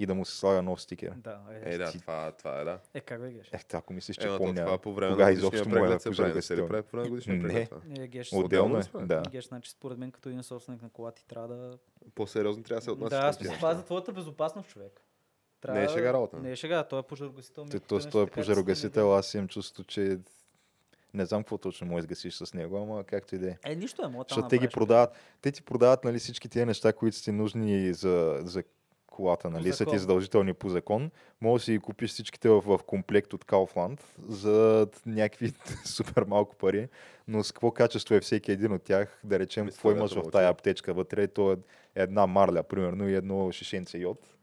И да му се слага нов стикер. Да, е, Е, да, това, това е, да. е как бе геш? Ех, ако мислиш, че Е, помня. това по време кога на изобщо му е преглед се прави. Не се ли пожарогасител? прави по време на годишния Не. преглед? това? Е, геш, Отделно е. Е. Да. Геш, значи според мен като един собственик на кола ти трябва да... По-сериозно трябва да се отнася. Да, тия това е за твоята безопасност, човек. Не е шега работа. Не е шега, той е пожарогасител. Т- микрофон, Тоест, той е пожарогасител, аз имам чувство, че не знам какво точно му изгасиш с него, ама както и да е. Е, нищо е, мога Защото те ги продават, те ти продават нали, всички тия неща, които са ти нужни за, за колата, нали, са ти задължителни по закон. Може да си купиш всичките в, в комплект от Kaufland за някакви супер малко пари, но с какво качество е всеки един от тях, да речем, какво имаш в тая отива. аптечка вътре, то е една марля, примерно, и едно шишенце йод.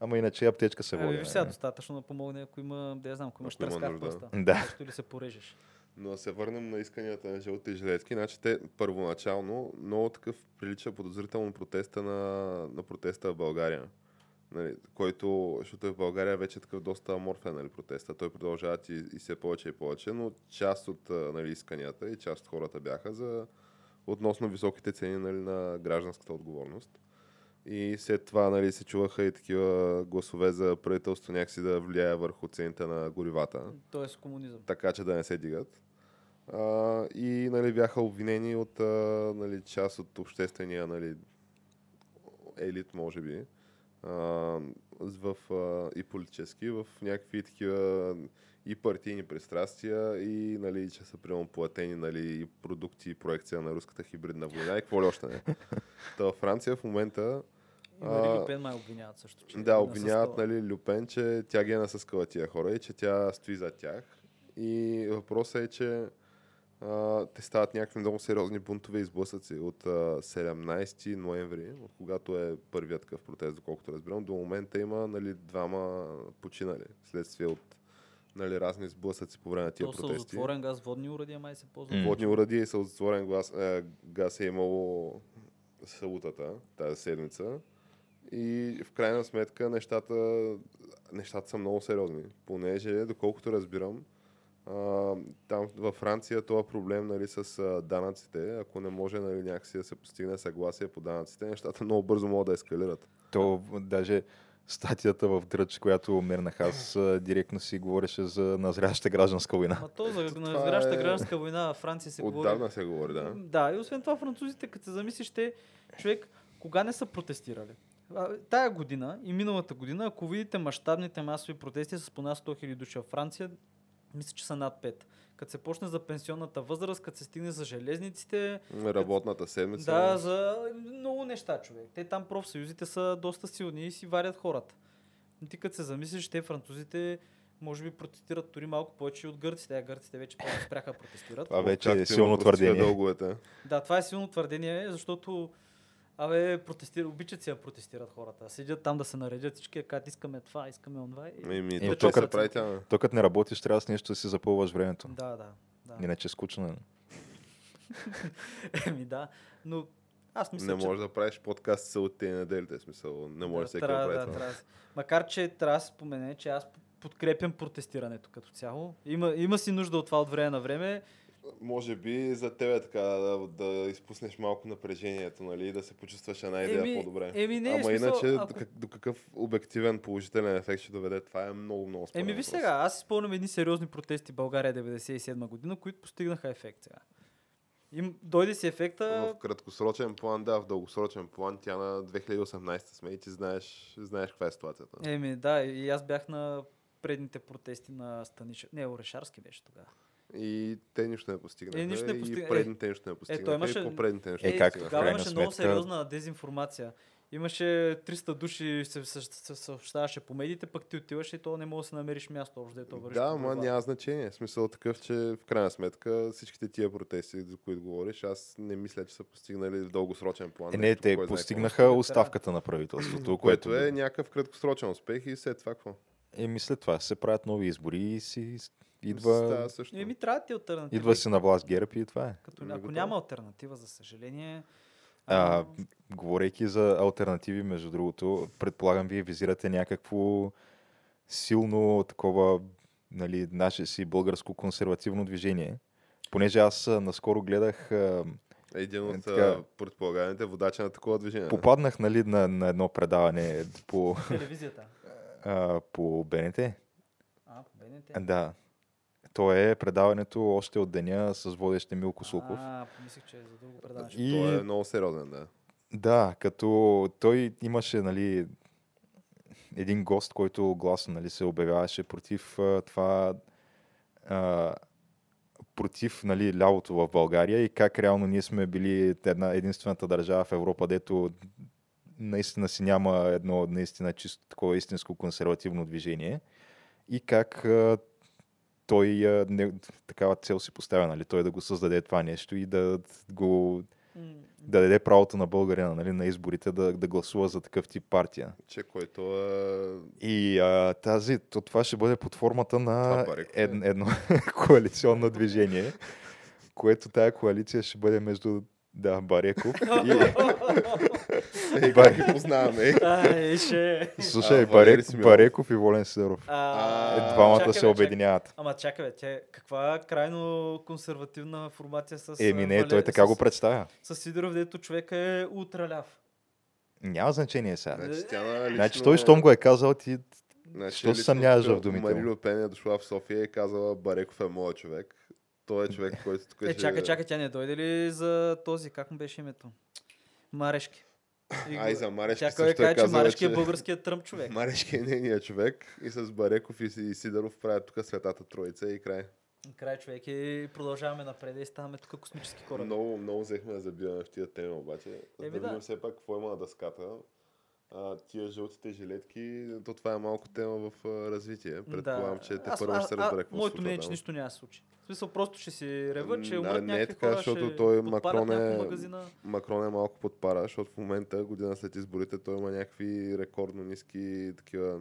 Ама иначе аптечка се води. Ами, виж сега, нали? достатъчно да помогне, ако има, да я знам, ако имаш тръска в пръста. Да. Или се порежеш. Но да се върнем на исканията на жълти жилетки. Значи те първоначално много такъв прилича подозрително протеста на, на протеста в България. Нали, който, защото е в България вече е такъв доста аморфен нали, протеста. Той продължава и, и все повече и повече, но част от нали, исканията и част от хората бяха за относно високите цени нали, на гражданската отговорност. И след това нали, се чуваха и такива гласове за правителство някакси да влияе върху цените на горивата Тоест комунизъм. така че да не се дигат. А, и нали, бяха обвинени от а, нали, част от обществения нали, елит, може би, в, а, и политически, в някакви такива и партийни пристрастия, и нали, че са прямо платени нали, и продукти и проекция на руската хибридна война и какво ли още не. Та Франция в момента И А, Люпен май обвиняват също, че да, е обвиняват нали, Люпен, че тя ги е насъскала тия хора и че тя стои за тях. И въпросът е, че а, те стават някакви много сериозни бунтове и сблъсъци от а, 17 ноември, от когато е първият такъв протест, доколкото разбирам. До момента има нали, двама починали следствие от нали, разни сблъсъци по време на тия То са протести. затворен газ, водни урадия май се ползват. М. Водни уради и с затворен глас, е, газ е имало салутата тази седмица. И в крайна сметка нещата, нещата са много сериозни. Понеже, доколкото разбирам, там във Франция това проблем нали, с а, данъците, ако не може нали, някакси да се постигне съгласие по данъците, нещата много бързо могат да ескалират. То даже статията в Дръч, която мернах аз, а, директно си говореше за назряща гражданска война. Ма то за Това назряща е- гражданска война във Франция се говори. Отдавна се говори, да. Да, и освен това французите, като се замислиш, те, човек, кога не са протестирали? А, Тая година и миналата година, ако видите мащабните масови протести с поне 100 000 души във Франция, мисля, че са над 5. Като се почне за пенсионната възраст, като се стигне за железниците, Работната седмица. да, за много неща, човек. Те там профсъюзите са доста силни и си варят хората. И ти като се замислиш, те французите може би протестират дори малко повече от гърците. А гърците вече спряха да протестират. Това вече е силно твърдение. Дълговете. Да, това е силно твърдение, защото Абе, протестира, обичат си да протестират хората. Седят там да се наредят всички, кажат искаме това, искаме онова. И... Еми, Е, то, като- прави тя. То като не работиш, трябва с нещо да си запълваш времето. Да, да. да. Иначе е скучно. е. Еми да, но аз мисля, Не че... можеш да правиш подкаст целите тези неделите, смисъл. Не може да, всеки да трябва, прави да, това. трябва. да се- Макар, че трябва да спомене, че аз подкрепям протестирането като цяло. Има, има си нужда от това от време на време. Може би за тебе така да, да изпуснеш малко напрежението, нали, да се почувстваш една идея Еми- по-добре. еми не, Ама смисъл, иначе ако- до, как, до какъв обективен положителен ефект ще доведе, това е много, много спорен Еми ви сега, аз си спомням едни сериозни протести в България 97 година, които постигнаха ефект сега. Им, дойде си ефекта, В краткосрочен план, да, в дългосрочен план тя на 2018 сме и ти знаеш, знаеш каква е ситуацията. Еми, да, и аз бях на предните протести на Станишев. Не, Орешарски беше тогава. И те нищо не постигнаха. Е, нищо не И постигна- предните нищо не постигнаха. имаше- И по-предните нищо Е, не как? Тогава имаше много сметка- сериозна дезинформация. Имаше 300 души, се, съобщаваше по медиите, пък ти отиваш и то не може да се намериш място, общо дето върши. Да, ама няма значение. Смисъл такъв, че в крайна сметка всичките тия протести, за които говориш, аз не мисля, че са постигнали в дългосрочен план. Е, не, нещо, те знае постигнаха оставката на правителството, което, Което е някакъв краткосрочен успех и след това какво? Е, мисля това, се правят нови избори и си идва, също. Еми, трябва да ти альтернатива. идва си на власт ГЕРБ и това е. Като, ако няма альтернатива, за съжаление. А, говорейки за альтернативи, между другото, предполагам, вие визирате някакво силно такова, нали, наше си българско консервативно движение. Понеже аз наскоро гледах, Един Е, от така. а, предполагаемите водача на такова движение. попаднах нали, на, на едно предаване по, телевизията. А, по БНТ. А, по БНТ. Да. То е предаването още от деня с водещ Милко Сулков. А, помислих, че е за друго предаване. И- Той е много сериозен, да. Да, като той имаше, нали, един гост, който гласно, нали, се обявяваше против а, това, а, против, нали, лявото в България и как реално ние сме били една единствената държава в Европа, дето наистина си няма едно наистина чисто такова истинско консервативно движение и как а, той а, не, такава цел си поставя, нали, той да го създаде това нещо и да го да даде правото на българина нали, на изборите да, да гласува за такъв тип партия. Че който е... И а, тази, то, това ще бъде под формата на Бареков е. ед, едно коалиционно движение, което тая коалиция ще бъде между да, Бареков и... Ей, как ги познаваме? е? Ай, ще. Слушай. Бареков и Волен Сидоров. Е, Двамата се бе, обединяват. Ама чакай, тя, каква крайно консервативна формация с... Еми не, той така го представя. С Сидоров, дето човек е ултраляв. Няма значение сега. Значи, тя. Значи той, щом го е казал, ти Значи, Що се съмняваш в думите Мари му? Люпен е дошла в София и е казала Бареков е моят човек. Той е човек, който тук Е, ще... чакай, чакай, тя не дойде ли за този, как му беше името? Марешки. И Ай, за Марешки Тя кой е каже, че Марешки е българският тръмп човек. Марешки е нейният човек и с Бареков и, Си- и Сидоров правят тук светата троица и край. Край човек и продължаваме напред и ставаме тук космически кораби. Много, много взехме да забиваме в тия теми, обаче. Еми да да. видим все пак какво има на дъската. А, тия жълтите жилетки, то това е малко тема в а, развитие. Предполагам, че те първо ще се разбере какво Моето мнение е, че нищо няма да се случи. В смисъл, просто ще си реват, че умрат да, не е така, хора, защото той Макрон е-. Макрон е малко под пара, защото в момента, година след изборите, той има някакви рекордно ниски такива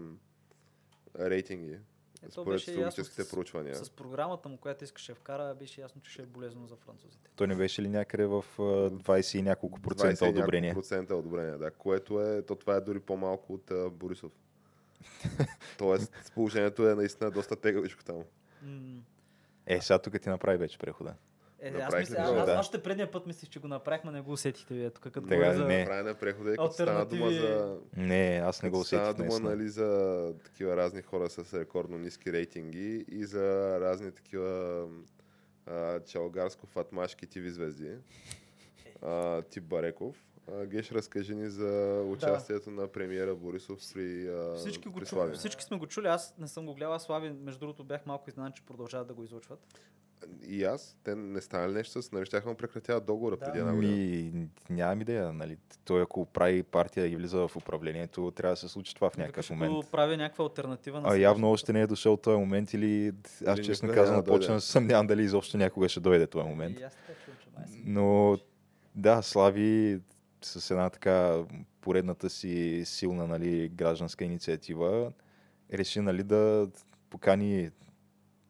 рейтинги. Е, то според беше ясно с- проучвания. С програмата му, която искаше вкара, беше ясно, че ще е болезнено за французите. той не беше ли някъде в а, 20 и няколко 20 процента одобрение? Процента одобрение, да. Което е, то това е дори по-малко от а, Борисов. Тоест, положението е наистина доста тегавичко там. Е, сега тук ти направи вече прехода. Е, аз, мисля, аз, аз, Да. още предния път мислих, че го направихме, не го усетихте вие тук, като Тега, за... не. Правя на прехода и като стана дума за... Не, аз не го като стана усетих дума нали, за такива разни хора с рекордно ниски рейтинги и за разни такива а, чалгарско-фатмашки тиви звезди. А, тип Бареков. А, Геш, разкажи ни за участието на премиера Борисов при, а, Всички, го при чу... Слави. Всички сме го чули, аз не съм го гледал. Аз Слави, между другото, бях малко изненадан, че продължават да го излъчват. И аз, те не стана ли нещо с, нали, щяха му прекратяват договора Да. преди една година. Ми, нямам идея, нали. Той ако прави партия и влиза в управлението, трябва да се случи това в някакъв Викаш, момент. го прави някаква альтернатива на А явно още не е дошъл този момент или аз Или честно казвам, няма да дойде. почвам да се съмнявам дали изобщо някога ще дойде този момент. И аз така чувам, че май се Но да, Слави с една така поредната си силна нали, гражданска инициатива реши нали, да покани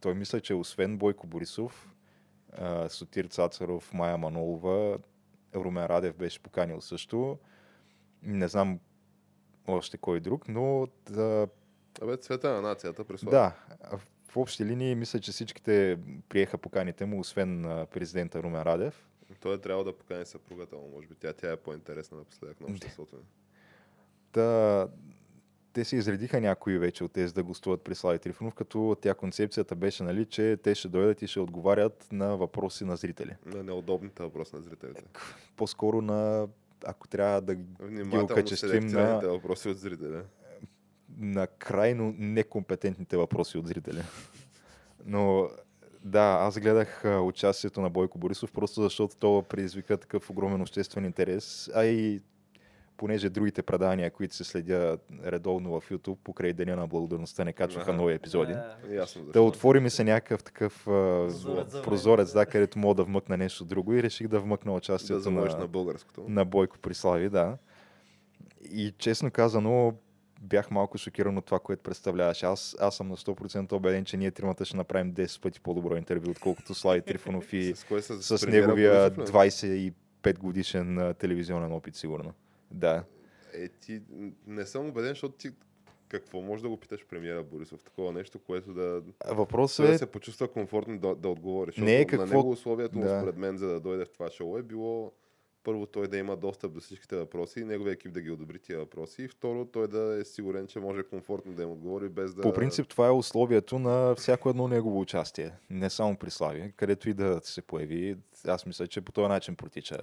той мисля, че освен Бойко Борисов, а, Сотир Цацаров, Майя Манолова, Румен Радев беше поканил също. Не знам още кой друг, но да, Абе, цвета на нацията при Слави. да, в общи линии мисля, че всичките приеха поканите му, освен президента Румен Радев. Той е трябвало да покани съпругата му, може би. Тя, тя е по-интересна напоследък на обществото. ни. Те се изредиха някои вече от тези да гостуват при Слави Трифонов, като тя концепцията беше, нали, че те ще дойдат и ще отговарят на въпроси на зрители. На неудобните въпроси на зрителите. По-скоро на, ако трябва да ги окачествим на, въпроси от зрителя. на крайно некомпетентните въпроси от зрителя. Но Да, аз гледах участието на Бойко Борисов, просто защото това предизвика такъв огромен обществен интерес, а и понеже другите предания, които се следя редовно в YouTube, покрай Деня на благодарността не качваха Аха. нови епизоди. Да. Ясно. Да отвори ми се някакъв такъв Прозорец за прозорец, да, да. където мога да вмъкна нещо друго и реших да вмъкна да участието замъж на, на българското. на Бойко Прислави, да. И честно казано, бях малко шокиран от това, което представляваш. Аз, аз съм на 100% убеден, че ние тримата ще направим 10 пъти по-добро интервю, отколкото Слави Трифонов и С с, с неговия Борисов ли? 25 годишен а, телевизионен опит, сигурно. Да. Е, ти не съм убеден, защото ти какво може да го питаш премиера Борисов? Такова нещо, което да, Въпросът да е, се почувства комфортно да, да отговори. Защото Не е на какво- него условието му, Да. според мен, за да дойде в това шоу е било първо той да има достъп до всичките въпроси неговия екип да ги одобри тия въпроси и второ той да е сигурен, че може комфортно да им отговори без да... по принцип това е условието на всяко едно негово участие. Не само при Слави, където и да се появи. Аз мисля, че по този начин протича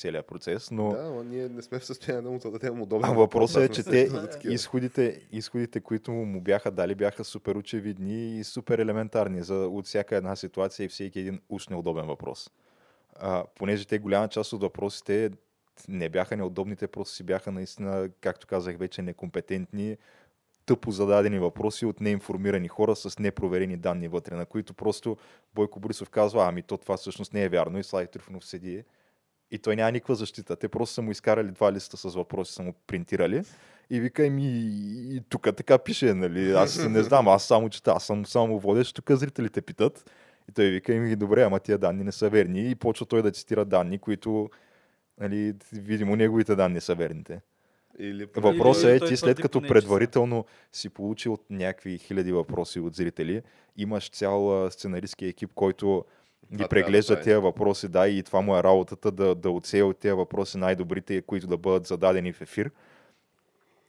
целият процес, но Да, но ние не сме в състояние да му зададем удобен А въпросът е, че те изходите, изходите, които му бяха дали, бяха супер очевидни и супер елементарни за, от всяка една ситуация и всеки един уж неудобен въпрос. А, понеже те голяма част от въпросите не бяха неудобни, те просто си бяха наистина, както казах вече, некомпетентни, тъпо зададени въпроси от неинформирани хора с непроверени данни вътре, на които просто Бойко Борисов казва, ами то това всъщност не е вярно и Слави Трифонов седи и той няма никаква защита. Те просто са му изкарали два листа с въпроси, са му принтирали и вика ми, и тук така пише, нали, аз не знам, аз само чета, аз съм само водещ, тук зрителите питат. И той вика ми, добре, ама тия данни не са верни и почва той да цитира данни, които, нали, видимо неговите данни са верните. Или Въпросът е, ти след като предварително си получил някакви хиляди въпроси от зрители, имаш цял сценаристски екип, който ги да преглежда прави. тези въпроси, да, и това му е работата да, да отсея от тези въпроси най-добрите, които да бъдат зададени в ефир.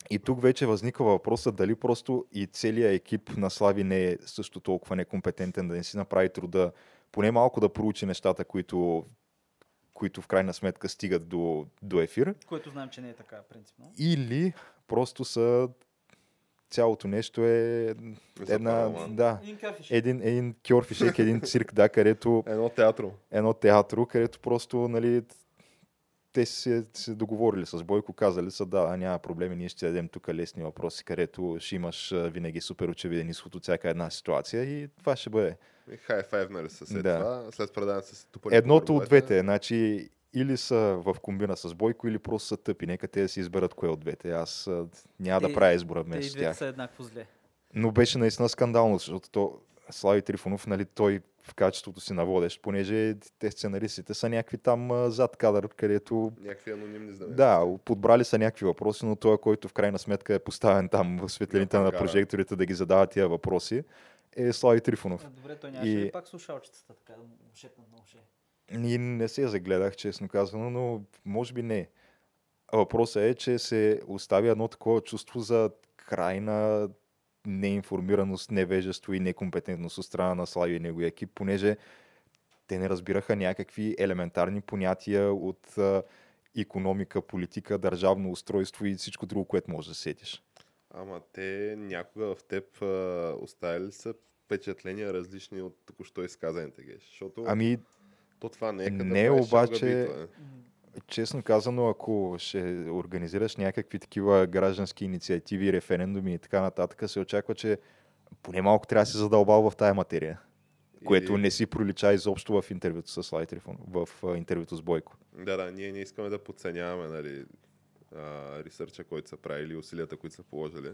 И тук вече възниква въпроса дали просто и целият екип на Слави не е също толкова некомпетентен да не си направи труда, поне малко да проучи нещата, които, които в крайна сметка стигат до, до ефир. Което знаем, че не е така, принципно. Или просто са цялото нещо е една, да, Един един, кьорфишек, един цирк, да, където Едно театро. едно театро, където просто, нали, те се, се договорили с Бойко, казали са, да, няма проблеми, ние ще дадем тук лесни въпроси, където ще имаш винаги супер очевиден изход от всяка една ситуация и това ще бъде. И хай файвнали са след Да. това. След предаването се тупали. Едното от двете, значи или са в комбина с Бойко, или просто са тъпи. Нека те да си изберат кое от двете. Аз няма да Те- правя избора Те и вместо двете тях. са еднакво зле. Но беше наистина скандално, защото то, Слави Трифонов, нали, той в качеството си на водещ, понеже те сценаристите са някакви там а, зад кадър, където Някакви анонимни знамена. да, подбрали са някакви въпроси, но той, който в крайна сметка е поставен там в светлините На прожекторите да ги задава тия въпроси, е Слави Трифонов. Добре, той нямаше И- пак слушалчицата, така да му шепнат на уше? И не се загледах, честно казано, но може би не. Въпросът е, че се оставя едно такова чувство за крайна неинформираност, невежество и некомпетентност от страна на Слави и неговия екип, понеже те не разбираха някакви елементарни понятия от а, економика, политика, държавно устройство и всичко друго, което можеш да сетиш. Ама те някога в теб а, оставили ли са впечатления различни от току-що изказаните геш? Защото Ами, то това не е като не, обаче- е. честно казано, ако ще организираш някакви такива граждански инициативи, референдуми и така нататък, се очаква, че поне малко трябва да си задълбал в тая материя. Което Или- не си пролича изобщо в интервюто с Слави Трифон, в интервюто с Бойко. Да, да, ние не искаме да подценяваме нали, а, ресърча, който са правили, усилията, които са положили.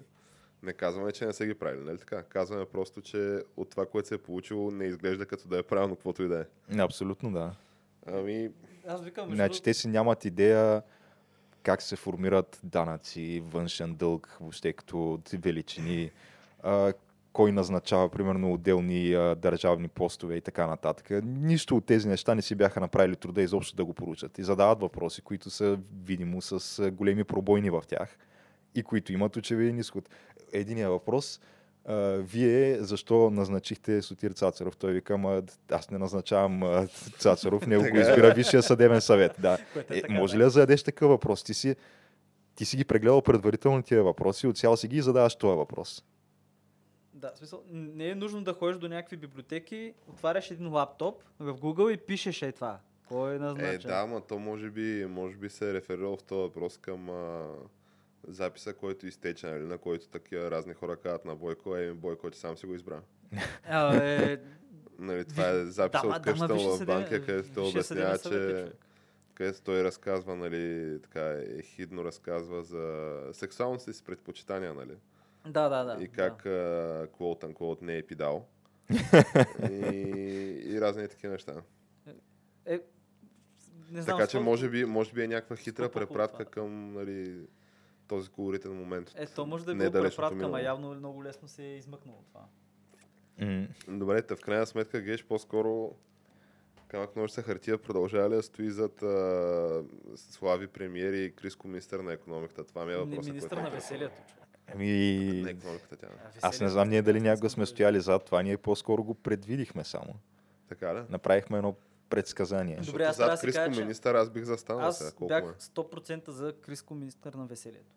Не казваме, че не са ги правили, нали така? Казваме просто, че от това, което се е получило, не изглежда като да е правилно, каквото и да е. Абсолютно да. Ами, Аз викам, Значи те си нямат идея как се формират данъци, външен дълг, въобще като величини, а, кой назначава, примерно, отделни а, държавни постове и така нататък. Нищо от тези неща не си бяха направили труда изобщо да го поручат. И задават въпроси, които са видимо с големи пробойни в тях и които имат очевиден изход. Единият въпрос а, вие защо назначихте Сотир Цацаров? Той вика, ама аз не назначавам а, Цацаров, него го е. избира Висшия съдебен съвет. Да. Е Е, може да. ли да зададеш такъв въпрос? Ти си, ти си ги прегледал предварително тия въпроси, отцял си ги и задаваш този въпрос. Да, в смисъл, не е нужно да ходиш до някакви библиотеки, отваряш един лаптоп в Google и пишеш е това. Кой е назначен? Е, да, ма то може би, може би се е реферирал в този въпрос към а, записа, който изтече, нали, на който такива разни хора казват на Бойко, е Бойко, ти сам си го избра. Е, Нали, това е записа от му в банка, където той обяснява, е, че човек. където той разказва, нали, така ехидно разказва за сексуалните си предпочитания, нали? Да, да, да. и как да. quote unquote не е пидал. и, и разни такива неща. Да. Е, не знам, така че може би, може би е някаква хитра препратка към нали, този колоритен момент. Е, то може да е било препратка, ама минало. явно много лесно се е измъкнало това. М, Добре, та в крайна сметка Геш по-скоро камък ножица хартия продължава ли да стои зад а, Слави премиери и Криско министър на економиката? Това ми е въпросът. министър на веселието. Ами, На економиката тя. А, аз не знам ние дали някога сме стояли зад това, ние по-скоро го предвидихме само. Така ли? Направихме едно предсказание. Добре, аз зад Криско кажа, министър аз бих застанал сега. Аз Колко бях му е? 100% за Криско министър на веселието.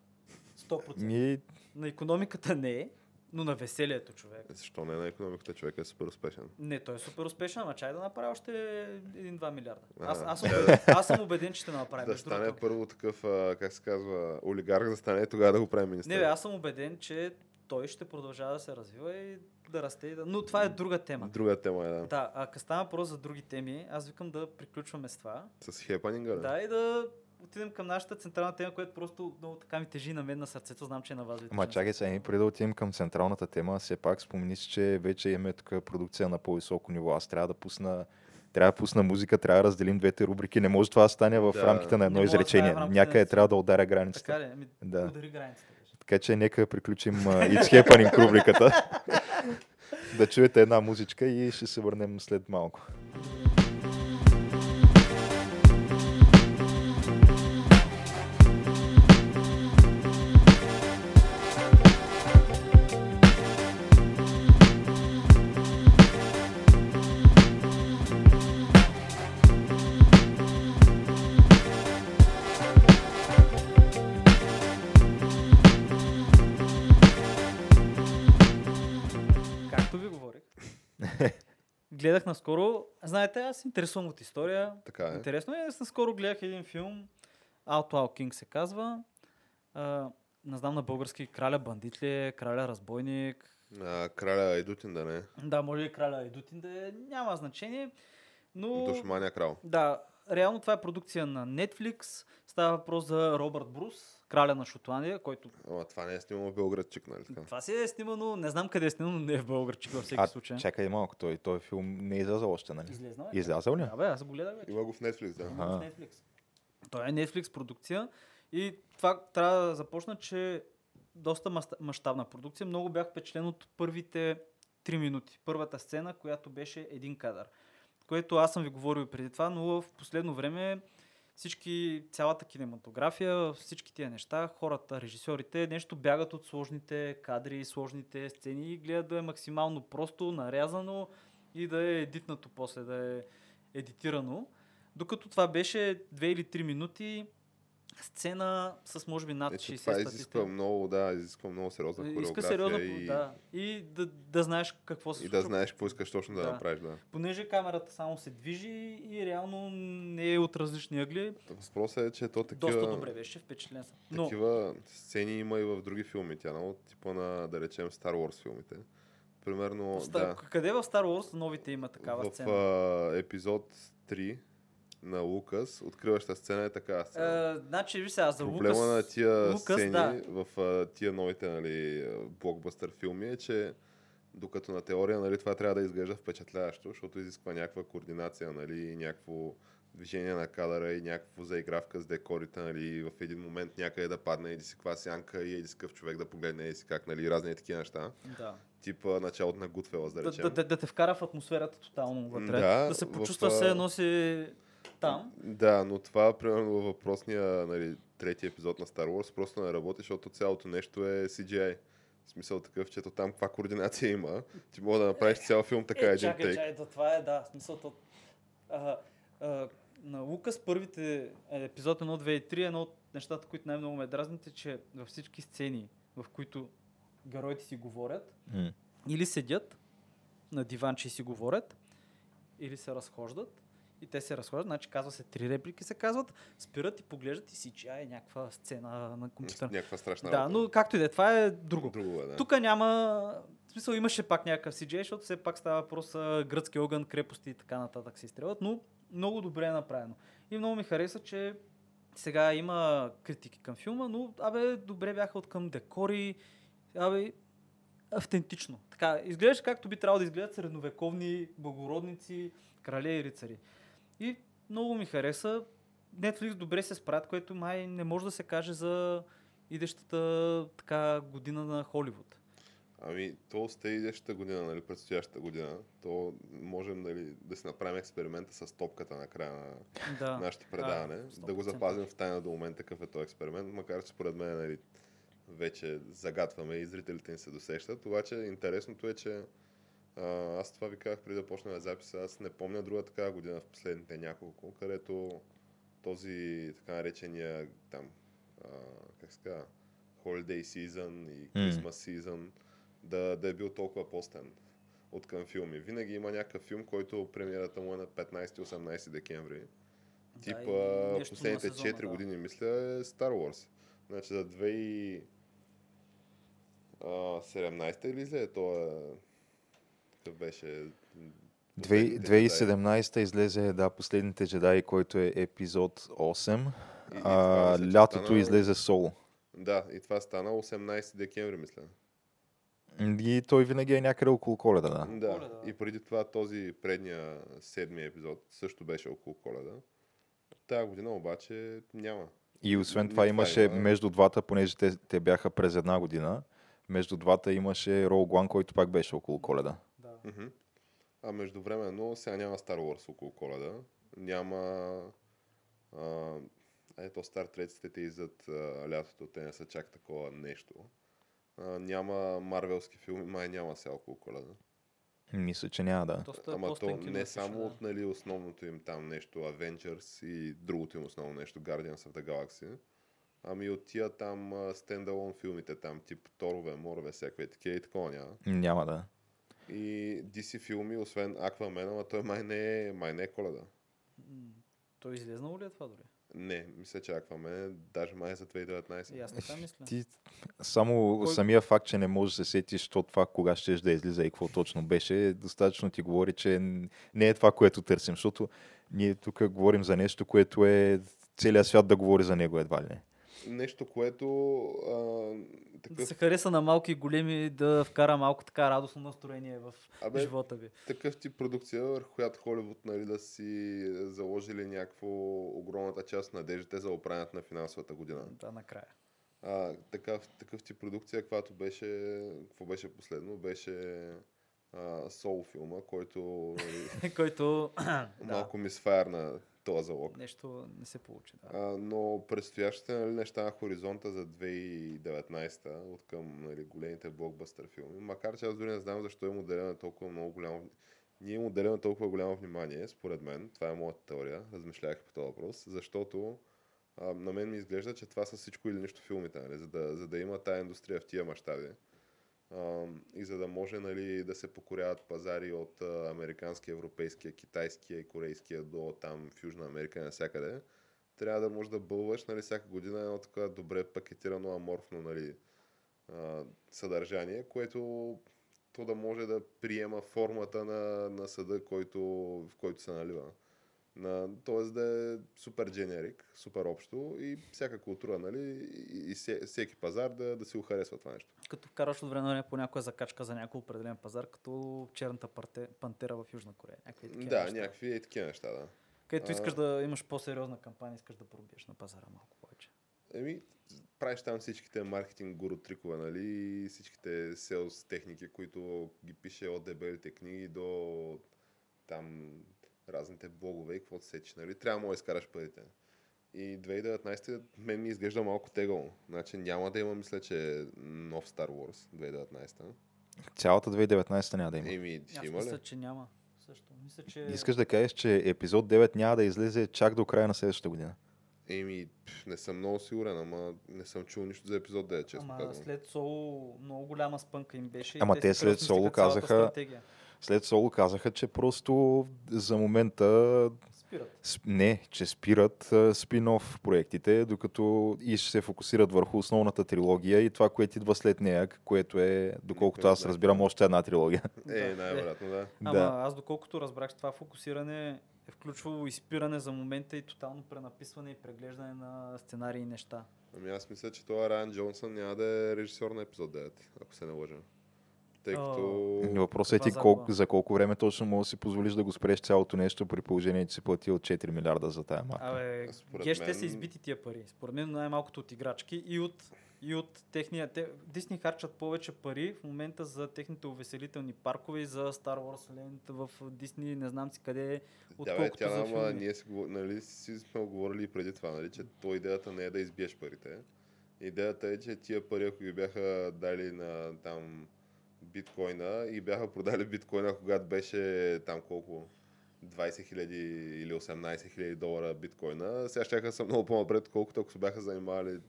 100%. Ми, На економиката не е, но на веселието, човек. Защо не на економиката човек е супер успешен? Не, той е супер успешен, ама чай да направи още 1-2 милиарда. Аз, Ага. аз, съм, убеден, аз съм убеден, че ще направи. да стане другото. първо такъв, а, как се казва, олигарх да стане и тогава да го прави министър. Не, бе, аз съм убеден, че той ще продължава да се развива и да расте. И да... Но това е друга тема. Друга тема е, да. Да, а като става въпрос за други теми, аз викам да приключваме с това. С хепанинга, да. Да, и да отидем към нашата централна тема, която просто много така ми тежи на мен на сърцето. Знам, че е на вас. тежи. чакай сега, преди да отидем към централната тема, все пак спомени си, че вече имаме тук продукция на по-високо ниво. Аз трябва да пусна трябва да пусна музика, трябва да разделим двете рубрики. Не може това да стане в Да. рамките на едно да изречение. Някъде трябва да ударя границата. Така ли? Ами, Да. удари границата. Така че нека приключим uh, It's Happening рубриката. да чуете една музичка и ще се върнем след малко. Както ви говорих. Гледах наскоро. Знаете, аз се интересувам от история. Така е. Интересно е, аз наскоро гледах един филм. Outlaw King се казва. А, не знам на български Краля бандит ли е, Краля разбойник. А, краля Айдутин да не е. Да, може и Краля Едутин да е, няма значение. Но... Душмания крал. Да, реално това е продукция на Netflix. Става въпрос за Робърт Брус, краля на Шотландия, който Ама това не е снимано в Белградчик, нали така? това си е снимано, не знам къде е снимано, но не е в българчик във всеки А, случай. чакай малко, той, той филм не е излязъл още, нали? Излезнал е? Излязъл ли? Да, бе, аз го гледах вече. Има го в Netflix, да. Има в Netflix. Той е Netflix продукция и това трябва да започна, че доста мащабна продукция. Много бях впечатлен от първите 3 минути. Първата сцена, която беше един кадър. Което аз съм ви говорил преди това, но в последно време всички, цялата кинематография, всички тия неща, хората, режисьорите, нещо бягат от сложните кадри, сложните сцени и гледат да е максимално просто, нарязано и да е едитнато после, да е едитирано. Докато това беше 2 или 3 минути сцена с може би над Е, че 60 това изисква много, да, изисква много сериозна Иска хореография сериозно, и, да. И да, да знаеш какво се и случва. да знаеш какво искаш точно да, Да. направиш, да. Понеже камерата само се движи и реално не е от различни ъгли. Въпросът е, че то такива, Доста добре беше, впечатлен съм. Но, такива сцени има и в други филми. Тя много типа на, да речем, Star Wars филмите. Примерно, в Ста- да, къде в Star Wars новите има такава в сцена? а, епизод 3 на Лукас, откриваща сцена е така сцена. Е, значи, виж сега, за Проблема Лукас... на тия Лукас, сцени да. в а, тия новите нали, блокбъстър филми е, че докато на теория нали, това трябва да изглежда впечатляващо, защото изисква някаква координация, нали, и някакво движение на кадъра и някакво заигравка с декорите, нали, и в един момент някъде да падне еди си каква сянка и еди си човек да погледне еди си как, нали, разни такива неща. Да. Типа началото на Goodfellas, да Да, речем. да, да, да те вкара в атмосферата тотално вътре. Да, да се в, почувства а, се едно си там. Да, но това, примерно, във въпросния нали, трети епизод на Star Wars просто не работи, защото цялото нещо е CGI. В смисъл такъв, че там каква координация има. Ти мога да направиш цял филм така е, един чакай, тейк. чакай, то това е, да, смисълто. А, а, на Лукас първите е, епизод 1, 2 и 3, едно от нещата, които най-много ме дразните, че във всички сцени, в които героите си говорят, М. или седят на диванче и си говорят, или се разхождат. И те се разхождат, значи казва се три реплики се казват, спират и поглеждат и си е някаква сцена на компютър. Някаква страшна Да, работа. но както и да е, това е друго. Друго е, да. Тук няма... В смисъл имаше пак някакъв CGI, защото все пак става въпрос гръцки огън, крепости и така нататък се изстрелват, но много добре е направено. И много ми хареса, че сега има критики към филма, но абе, добре бяха от към декори, абе, автентично. Така, изглеждаш както би трябвало да изгледат средновековни благородници, крале и рицари. И много ми хареса. Netflix добре се справят, което май не може да се каже за идещата така година на Холивуд. Ами, то сте идещата година, нали, предстоящата година, то можем нали, да си направим експеримента с топката на края на Да. нашето предаване, Да, да го 100%. запазим в тайна до момента какъв е този експеримент, макар че според мен нали, вече загатваме и зрителите ни се досещат. Обаче интересното е, че а, аз това ви казах преди да почнем записа, аз не помня друга такава година в последните няколко, където този така наречения там, а, как се казва, Holiday Season и Christmas Season да, да е бил толкова постен от към филми. Винаги има някакъв филм, който премиерата му е на 15-18 декември. Да, Типа последните на сезона, 4 да. години, мисля, е Star Wars. Значи за 2017 или излезе то е... Какъв беше? Две- Последните джедаи. 2017 излезе, да, последните джедаи, който е епизод 8. И- и а, че лятото стана- излезе соло. Да, и това стана 18 декември, мисля. И той винаги е някъде около коледа, да. Да, Коледа, и преди това този предния седми епизод също беше около коледа. Тая година обаче няма. И освен това имаше има. между двата, понеже те, те бяха през една година, между двата имаше Rogue One, който пак беше около коледа. Мгм. А междувременно сега няма Star Wars около коледа. Няма... А, ето Star Trek те иззад а, лятото, те не са чак такова нещо. А, няма марвелски филми, май няма сега около коледа. Мисля, че няма да. Доста Ама то не само от нали, основното им там нещо Avengers и другото им основно нещо Guardians of the Galaxy. Ами от тия там стендалон филмите там, тип Торове, Морове, всякакви такива и такова няма. Няма да. И DC филми, освен Aquaman, ама той май не е, май не е коледа. Той излезнало ли е това дори? Не, мисля, че Aquaman е даже май е за 2019. И аз така мисля. Ти само Кой- самия факт, че не можеш да се сетиш то това кога ще да излиза и какво точно беше, достатъчно ти говори, че не е това, което търсим, защото ние тук говорим за нещо, което е целият свят да говори за него едва ли не. Нещо, което а, Да такъв, се хареса на малки и големи, да вкара малко така радостно настроение в Абе, живота ви. такъв тип продукция, върху която Холивуд нали, да си заложили някакво огромната част на надеждите за оправянето на финансовата година. Да, накрая. А, такъв, такъв тип продукция, която беше, какво беше последно, беше Сол филма, който Който да, малко ми сфайрна този залог. нещо не се получи. Да. А, но предстоящите нали, неща на хоризонта за 2019 от към нали, големите блокбъстър филми, макар че аз дори не знам защо им отделяме толкова много голямо ние им отделяме толкова голямо внимание, според мен, това е моята теория, размишлях по този въпрос, защото а, на мен ми изглежда, че това са всичко или нищо филмите, нали, за, да, за да има тая индустрия в тия мащаби. И за да може нали, да се покоряват пазари от американския, европейския, китайския и корейския до там в Южна Америка и навсякъде, трябва да можеш да бълваш нали, всяка година едно такова добре пакетирано, аморфно нали, съдържание, което то да може да приема формата на, на съда, който, в който се налива. На, тоест да е супер дженерик, супер общо и всяка култура, нали, и, и все- всеки пазар да, да си го харесва това нещо. Като вкараш от време на време по някоя закачка за някой определен пазар, като черната парте, пантера в Южна Корея. Някакви такива да, неща. някакви и такива неща, да. Където А. искаш да имаш по-сериозна кампания, искаш да пробиеш на пазара малко повече. Еми, правиш там всичките маркетинг гуру трикове, нали, и всичките селс техники, които ги пише от дебелите книги до там разните блогове и каквото сечеш, нали, трябва да изкараш парите. И 2019 мен ми изглежда малко тегаво. Значи няма да има, мисля, че нов Star Wars 2019. Цялата 2019 няма да има. Еми, ще Аз има мисля, ли? че няма. Също. Мисля, че... Искаш да кажеш, че епизод 9 няма да излезе чак до края на следващата година. Еми, не съм много сигурен, ама не съм чул нищо за епизод 9, честно Ама казвам. след Соло много голяма спънка им беше. и Ама те след Соло казаха- стратегия. След соло казаха, че просто за момента Спират. Сп- Не, че спират спин-оф проектите, докато и ще се фокусират върху основната трилогия и това, което идва след нея, което е, доколкото аз разбирам, още една трилогия. Е, най-вероятно, да. Ама аз доколкото разбрах, това фокусиране е включвало изпиране за момента и тотално пренаписване и преглеждане на сценарии и неща. Ами аз мисля, че това Райан Джонсън няма да е режисьор на епизод 9, ако се не лъжа. Тъй като... Въпросът е ти колко, за колко време точно можеш да си позволиш да го спреш цялото нещо при положение, че си платил 4 милиарда за тая марка. Абе, геш, те мен- са избити тия пари. Според мен най-малкото от играчки и от, и от техния... Те, Дисни харчат повече пари в момента за техните увеселителни паркове и за Star Wars Land в Дисни, не знам си къде, Да, бе, отколкото тя, за ама филми. ние си, нали, си сме говорили и преди това, нали, че то идеята не е да избиеш парите. Идеята е, че тия пари, ако ги бяха дали на там биткоина и бяха продали биткоина, когато беше там колко 20 хиляди или 18 хиляди долара биткоина, сега ще са много по-напред, колкото ако се бяха занимавали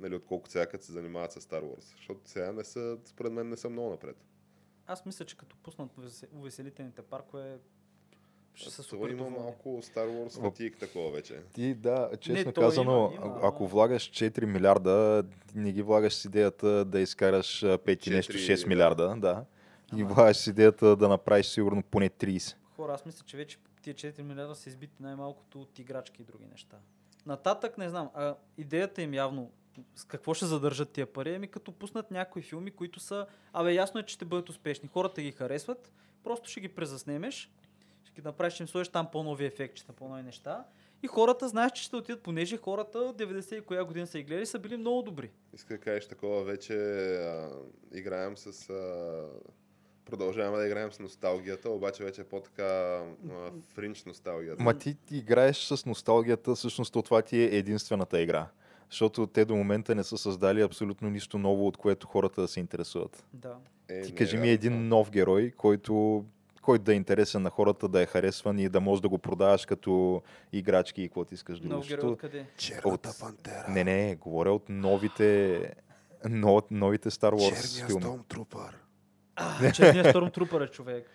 нали, отколкото сега като се занимават с Star Wars. Защото сега не са, според мен не са много напред. Аз мисля, че като пуснат увесе- увеселителните паркове, ще са Това супер има доволни. малко Star Wars фатик такова вече. Ти, да, честно Не, казано, има, има, ако влагаш 4 милиарда, не ги влагаш с идеята да изкараш 5 и нещо 6 да. милиарда, да. И влагаш с идеята да направиш сигурно поне 30. Хора, аз мисля, че вече тия 4 милиарда са избити най-малкото от играчки и други неща. Нататък не знам, а идеята им явно с какво ще задържат тия пари, ами като пуснат някои филми, които са, абе ясно е, че ще бъдат успешни. Хората ги харесват, просто ще ги презаснемеш, ще ги направиш, ще им сложиш там по-нови ефектчета, по-нови неща. И хората знаеш, че ще отидат, понеже хората от 90 и коя година са и гледали, са били много добри. Иска да кажеш такова вече, а, играем с... А, продължаваме да играем с носталгията, обаче вече е по-така а, фринч носталгията. Ма ти играеш с носталгията, всъщност то това ти е единствената игра. Защото те до момента не са създали абсолютно нищо ново, от което хората да се интересуват. Да. Е, Ти не, кажи ми един нов герой, който, който да е интересен на хората, да е харесван и да можеш да го продаваш като играчки и какво ти искаш друго. Много герой откъде? Черната от- пантера. Не, не, говоря от новите, но, новите Star Wars Черния филми. Stormtrooper. А, черният Stormtrooper е човек.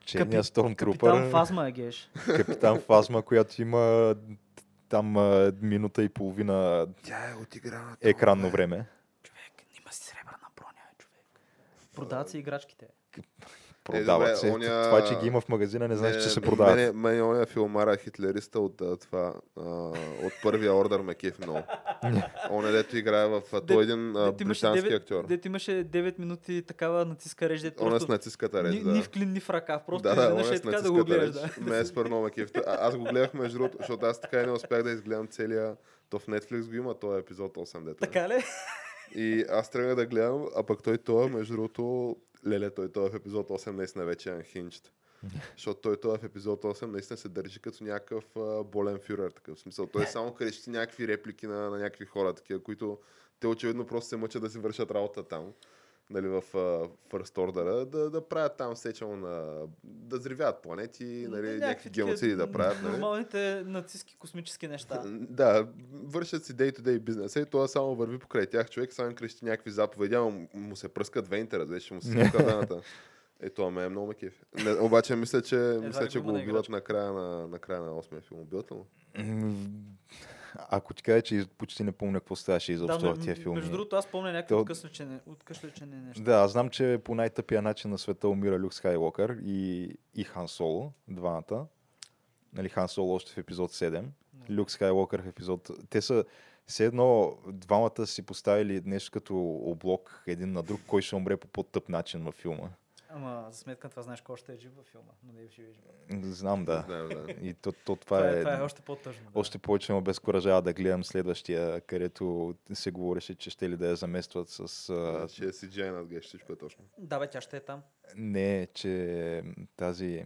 Черния Капитан Stormtrooper, Фазма е геш. капитан Фазма, която има там а, минута и половина Тя е отиграна. екранно време. Човек, има си сребърна броня, е, човек. Продават се играчките. Продават добре, се. оня- Това, че ги има в магазина, не значи, че се Мене, продават. мене оня филмара хитлериста от а, това, а, от първия ордер ме кефи много. Оня дето играе в... А, той е един а, британски 9 актьор. Дето имаше 9 минути такава натиска реж, дето Оня с просто нацистката реч, ни, да. ни в клин, ни в ръкав. Просто да, да, изведнъж оня е така да го гледаш. Да. Ме е много ме кефи. А, аз го гледах между другото, защото аз така и не успях да изгледам целия... То в Netflix го има, този епизод 8 дето. е. Така ли? И аз тръгнах да гледам, а пък той това, между другото, леле, той това в епизод 8 наистина вече е анхинчд. Защото той това в епизод 8 наистина се държи като някакъв а, болен фюрер, такъв смисъл. Той само крещи някакви реплики на, на някакви хора, такива, които те очевидно просто се мъчат да си вършат работа там. Нали, в uh, First Order, да, да правят там сечено на... да взривяват планети, нали, някакви такива геноциди да правят. Нали. Нормалните нацистски космически неща. Да, вършат си day-to-day бизнеса и това само върви покрай тях. Човек само крещи някакви заповеди, ама му се пръскат разбираш, ще му се смука вената. Е, това ме е много ме. Не, обаче мисля, че, мисля, че го убиват на края на, на края на 8 филм. Убиват ли му? Ако ти кажа, че почти не помня какво ставаше изобщо Да, в тия филми. между другото, аз помня някакви То- откъслечени, откъслечени неща. Да, аз знам, че по най-тъпия начин на света умира Люк Скайлокър и, и Хан Соло, двамата. Нали, Хан Соло още в епизод 7. Люк Скайлокър в епизод... Те са все едно двамата си поставили нещо като облог един на друг, кой ще умре по по-тъп начин във филма. Ама за сметка на това знаеш кой още е жив във филма, но не е жив. жив. Знам, да. И то, то това, Това, е... е, това е още по-тъжно. Да. Още повече ме обезкуражава да гледам следващия, където се говореше, че ще ли да я заместват с... А, Че е CGI над геш, всичко е точно. Да, бе, тя ще е там. не, че тази...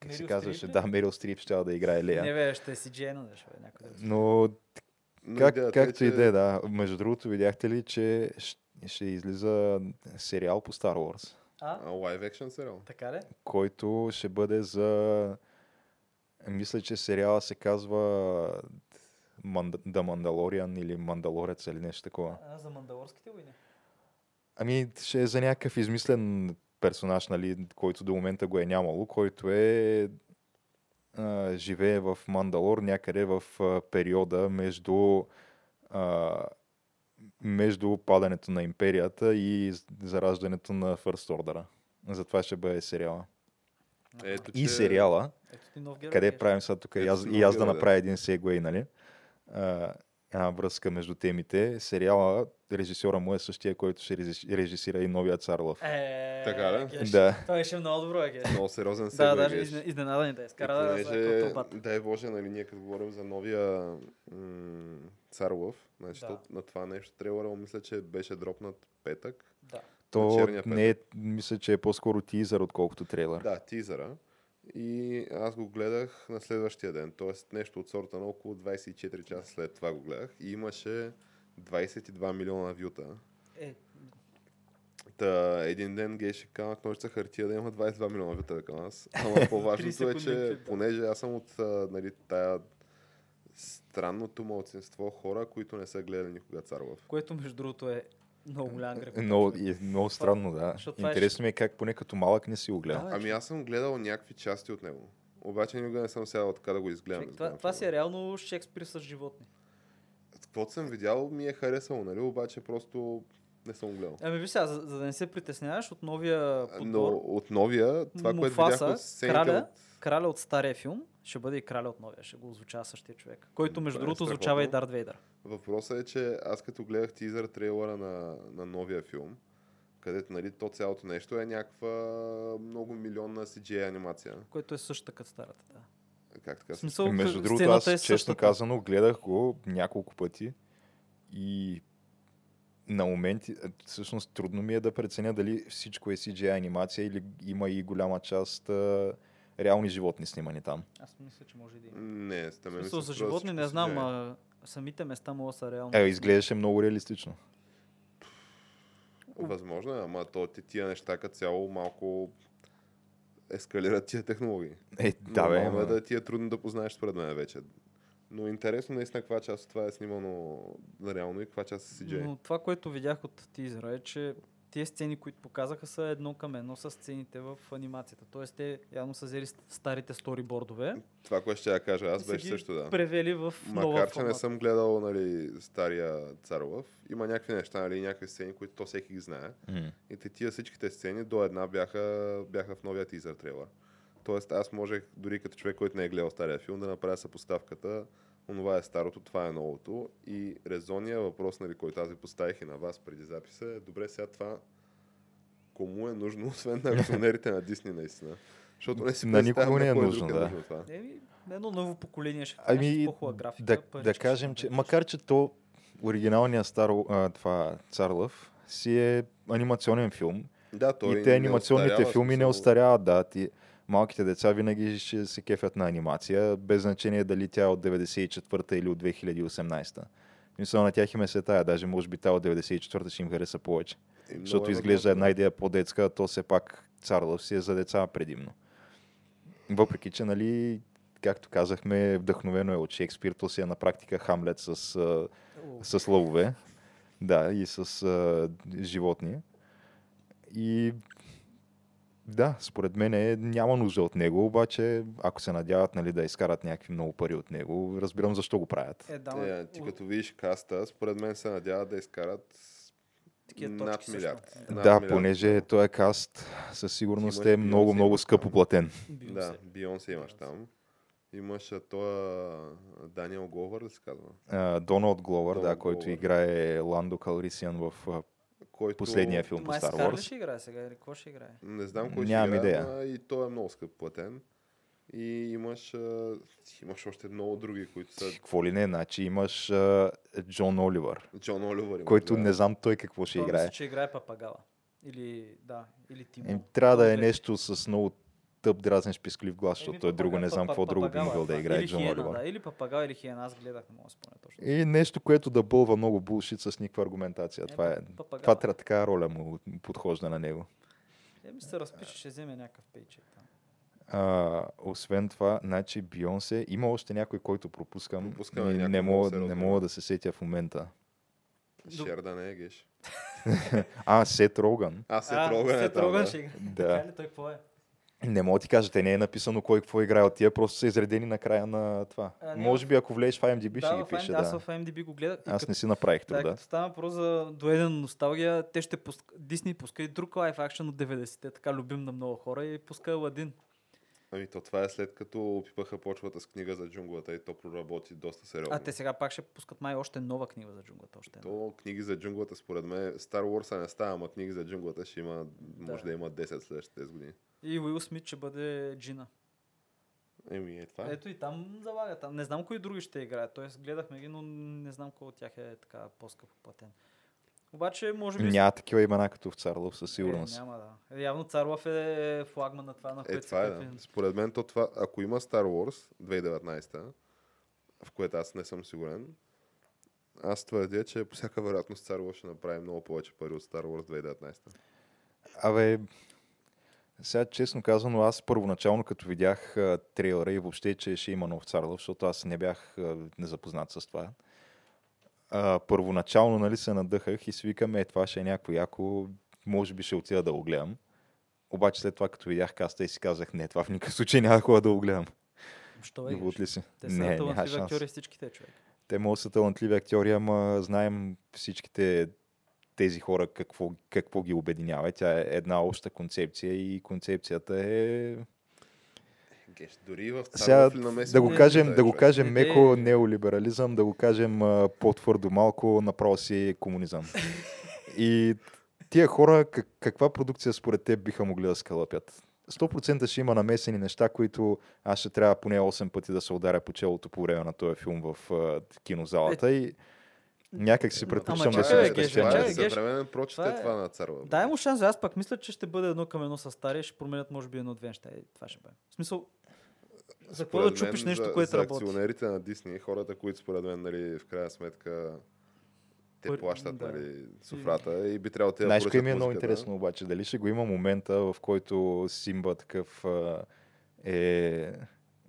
Как се Мерил казваше? Стрип ли? Да, Мерил Стрип ще да играе Лея. Не, бе, ще е CGI, но да ще е някъде. Но Но как, идеята е, както и да е, да. Между другото, видяхте ли, че щ- ще излиза сериал по Star Wars, А, live action сериал. така ли? който ще бъде за Мисля, че сериала се казва. The Mandalorian или Мандалорец или нещо такова. А, за мандалорските войни. Ами, ще е за някакъв измислен персонаж, нали, който до момента го е нямало, който е а, живее в Мандалор някъде в а, периода между а, между падането на империята и зараждането на First Order. Затова ще бъде сериала. Ето, И сериала, Ето ти нов герой. къде правим сега тук и аз, и аз да направя един сегуей, нали? А, една връзка между темите. Сериала, режисьора му е същия, който ще режис- режисира и новия Цар Лъв. Е, Така ли? Геш. Да. Това беше много добро, е, Геш. Много сериозен Да, сегуей даже изне- изненадан да И изкара да понеже, да дай Боже, нали, ние като говорим за новия м- Цар Лъв, значи Да. на това нещо трейлера, мисля, че беше дропнат петък. Да. То не е, мисля, че е по-скоро тизър, отколкото трейлър. Да, тизъра. И аз го гледах на следващия ден, т.е. нещо от сорта на около 24 часа след това го гледах и имаше 22 милиона вюта. Е, Та, един ден гейше камък ножица хартия да има 22 милиона вюта към аз. Ама по-важното е, че понеже аз съм от нали, тая странното малцинство хора, които не са гледали никога Царлов. което между другото е много голям грех. Е, Много, е, много странно, да. защото е Интересно ми е как поне като малък не си го гледал. Да, Ами аз съм гледал някакви части от него. Обаче никога не съм сядал така да го изгледам. Човек, това, това си е реално Шекспир с животни. Каквото съм видял ми е харесало, нали? Обаче просто не съм гледал. Ами виж сега, за, за да не се притесняваш от новия подбор, Но от новия, това, което видях Муфаса, от сцените краля, от... краля от стария филм, ще бъде и краля от новия, ще го озвучава същия човек. Който между Това е другото страхотно. озвучава и Дарт Вейдър. Въпросът е, че аз като гледах тизър трейлера на, на новия филм, където нали, то цялото нещо е някаква много милионна CGI анимация. Който е същата като старата, да. Как така? Смисъл, Между другото, аз е честно същата. казано гледах го няколко пъти и на моменти, е, всъщност трудно ми е да преценя дали всичко е CGI анимация или има и голяма част а, реални животни снимани там. Аз мисля, че може да има. Не, В сте ме смисъл, за животни не знам, а самите места могат да са реално. Е, изглеждаше много реалистично. Възможно е, ама то ти тия неща като цяло малко ескалират тия технологии. Е, да, бе, ама- да ти е трудно да познаеш според мен вече. Но интересно наистина каква част от това е снимано на реално и каква част е CGI. Но това, което видях от тизера е, че тези сцени, които показаха, са едно към едно с сцените в анимацията. Тоест, те явно са взели старите сторибордове Това, което ще я кажа аз, беше също да. превели в нова Макар, че не съм гледал нали, стария Царлъв, има някакви неща, нали, някакви сцени, които то всеки ги знае. М. И те тия всичките сцени до една бяха, бяха в новия тизър трейлър. Тоест аз можех, дори като човек, който не е гледал стария филм, да направя съпоставката. Онова е старото, това е новото. И резонния въпрос, нали, който аз ви поставих и на вас преди записа е, добре сега това кому е нужно, освен на акционерите на Дисни наистина. Защото не си На никого не е кой нужно, да. нужно това. Еми, едно ново поколение ще Ами, ами, по-хубава графика. да, да парички кажем, че макар, че то оригиналният стар, а, това Царлъв си е анимационен филм Да, той и те не анимационните остарява, филми не остаряват, да. Ти, малките деца винаги ще се кефят на анимация, без значение дали тя е от 94-та или от 2018-та. Мисля, на тях им е се тая, даже може би тя от 94-та ще им хареса повече. и много Защото е изглежда една идея по-детска, а то все пак Царлъв си е за деца предимно. Въпреки, че, нали, както казахме, вдъхновено е от Шекспир, то си е на практика Хамлет с, с лъвове, да, и с а, животни. И да, според мен е, няма нужда от него, обаче ако се надяват нали, да изкарат някакви много пари от него, разбирам защо го правят. Е, да, ма, ти като видиш каста, според мен се надяват да изкарат такива над точки също. милиард. Е, Над да, милиард. понеже този е каст със сигурност Имаш е много, много скъпо платен. Да, се. Бионсе имаш там. Имаш а, тоя Даниел Говор, да се казва. Доналд Гловър, да, който Гловър. играе Ландо Калрисиан в Който... последния филм по Май Star Скар ли Wars. ще играе сега или какво ще играе? Не знам кой Нямам ще играе, идея. и той е много скъп платен. И имаш, а, имаш още много други, които са Какво ли не, значи имаш а, Джон Оливър, Джон Оливър. имаш, който да. не знам той какво ще Той играе. Мисля, че играе папагала. Или, да, или Тимо. Е, трябва да е Две. нещо с много тъп дразнеш писклив глас, защото той друго не знам какво друго би е могъл да играе Джон Оливър. Или папагал, или хиена, аз гледах, не мога да спомня точно. И нещо, което да бълва много булшит с никаква аргументация. Това, е, това трябва така роля му подхожда на него. Еми се разпише, ще вземе някакъв пейчек там. А, освен това, значи Бионсе, има още някой, който пропускам. Пропускаме не, някой не, мога, не мога да се сетя в момента. Шер да не е геш. А, Сет Роган. А, се А, трогане Сет Роган да. ще играе. Да. Така ли той какво е? Не мога да ти кажа, те не е написано кой какво играе от тия, просто са изредени на края на това. А, не, Може би ако влезеш в IMDb ще да, ги в пише, IMDb, аз да. в IMDb го гледах. Аз като- не си направих Да, труда. като става въпрос за доедена носталгия, те ще пуск... Дисни пуска и друг лайф акшен от 90-те, така любим на много хора и пуска Аладин. Ами то това е след като опипаха почвата с книга за джунглата и то проработи доста сериозно. А те сега пак ще пускат май още нова книга за джунглата. Още една. То книги за джунглата, според мен, Star Wars не става, ама книги за джунглата ще има, може Да. да има 10 следващите 10 години. И Уил Смит ще бъде Джина. Еми, е това. Ето и там залага. Там. Не знам кои други ще играят. Тоест гледахме ги, но не знам кой от тях е така по-скъпо платен. Обаче, може би... Няма такива имена като в Царлов, със сигурност. Е, няма да. Е, явно Царлов е флагман на това, на Е, което това е, се да. Според мен то това, ако има Star Wars 2019, в което аз не съм сигурен, аз твърдя, че по всяка вероятност Star Wars ще направи много повече пари от Star Wars 2019. Абе, сега честно казано, аз първоначално като видях а, трейлера и въобще, че ще има нов Царлов, защото аз не бях а, незапознат с това. А, първоначално нали, се надъхах и си викам, е, това ще е някакво яко, може би ще отида да го гледам. Обаче след това, като видях каста и си казах, не, това в никакъв случай няма да ходя да го гледам. Що е? Ли си? Те са не, талантливи актьори всичките, човек. Те могат са талантливи актьори, ама знаем всичките тези хора какво, какво ги обединява. Тя е една обща концепция и концепцията е... Геш, дори в Сега, да го кажем, да го кажем меко неолиберализъм, да го кажем по-твърдо малко, направо си комунизъм. И тия хора, как, каква продукция според теб биха могли да скалъпят? 100% ще има намесени неща, които аз ще трябва поне 8 пъти да се ударя по челото по време на този филм в кинозалата и някак си предпочитам да Геш, спестя. Това е съвременен прочит Това е това на царва. Дай му шанс, аз пак мисля, че ще бъде едно към едно с стария, ще променят може би едно-две неща. И това ще бъде. В смисъл, за какво да чупиш нещо, за, което за работи? акционерите на Дисни, хората, които според мен, нали, в крайна сметка, те Пър- плащат да. нали, суфрата и би трябвало те да Знаеш, кое ми е много интересно обаче? Дали ще го има момента, в който Симба такъв е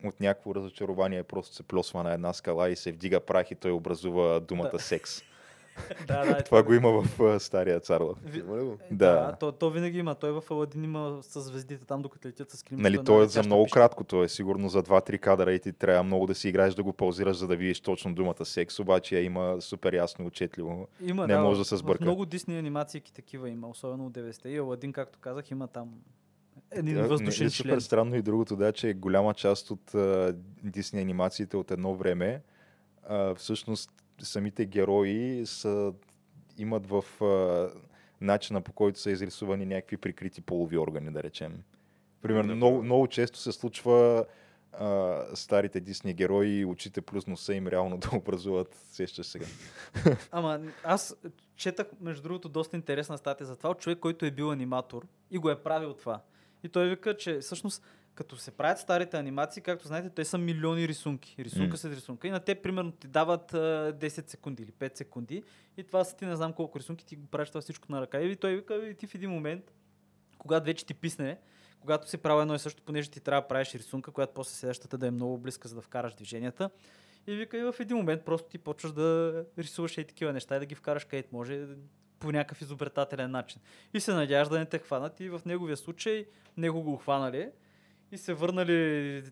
от някакво разочарование просто се плесва на една скала и се вдига прах и той образува думата Да. секс. да, да, е Това го има в а, стария Царлов. Ви-? Да. Да, то, то винаги има. Той в Аладин има с звездите там, докато летят с кримчето. Нали, една то е за много пища. кратко, то е сигурно за 2-3 кадъра и ти трябва много да си играеш да го паузираш, за да видиш точно думата секс, обаче я има супер ясно и отчетливо. Има, не да, може да се сбърка. В много Дисни анимации такива има, особено от 90-те. И Аладин, както казах, има там един Е, въздушен не, супер член. странно и другото, да, че голяма част от Дисни анимациите от едно време, а, всъщност самите герои са, имат в а, начина по който са изрисувани някакви прикрити полови органи, да речем. Примерно, Например. много, много често се случва а, старите Дисни герои, очите плюс носа им реално да образуват, сещаш сега. Ама аз четах, между другото, доста интересна статия за това от човек, който е бил аниматор и го е правил това. И той вика, че всъщност като се правят старите анимации, както знаете, те са милиони рисунки. Рисунка М. след рисунка. И на те, примерно, ти дават а, 10 секунди или 5 секунди. И това са ти не знам колко рисунки, ти го правиш това всичко на ръка. И той вика, и ти в един момент, когато вече ти писне, когато си правил едно и също, понеже ти трябва да правиш рисунка, която после следващата да е много близка, за да вкараш движенията. И вика, и в един момент просто ти почваш да рисуваш и такива неща и да ги вкараш където може по някакъв изобретателен начин. И се надяваш да не те хванат и в неговия случай него го хванали и се върнали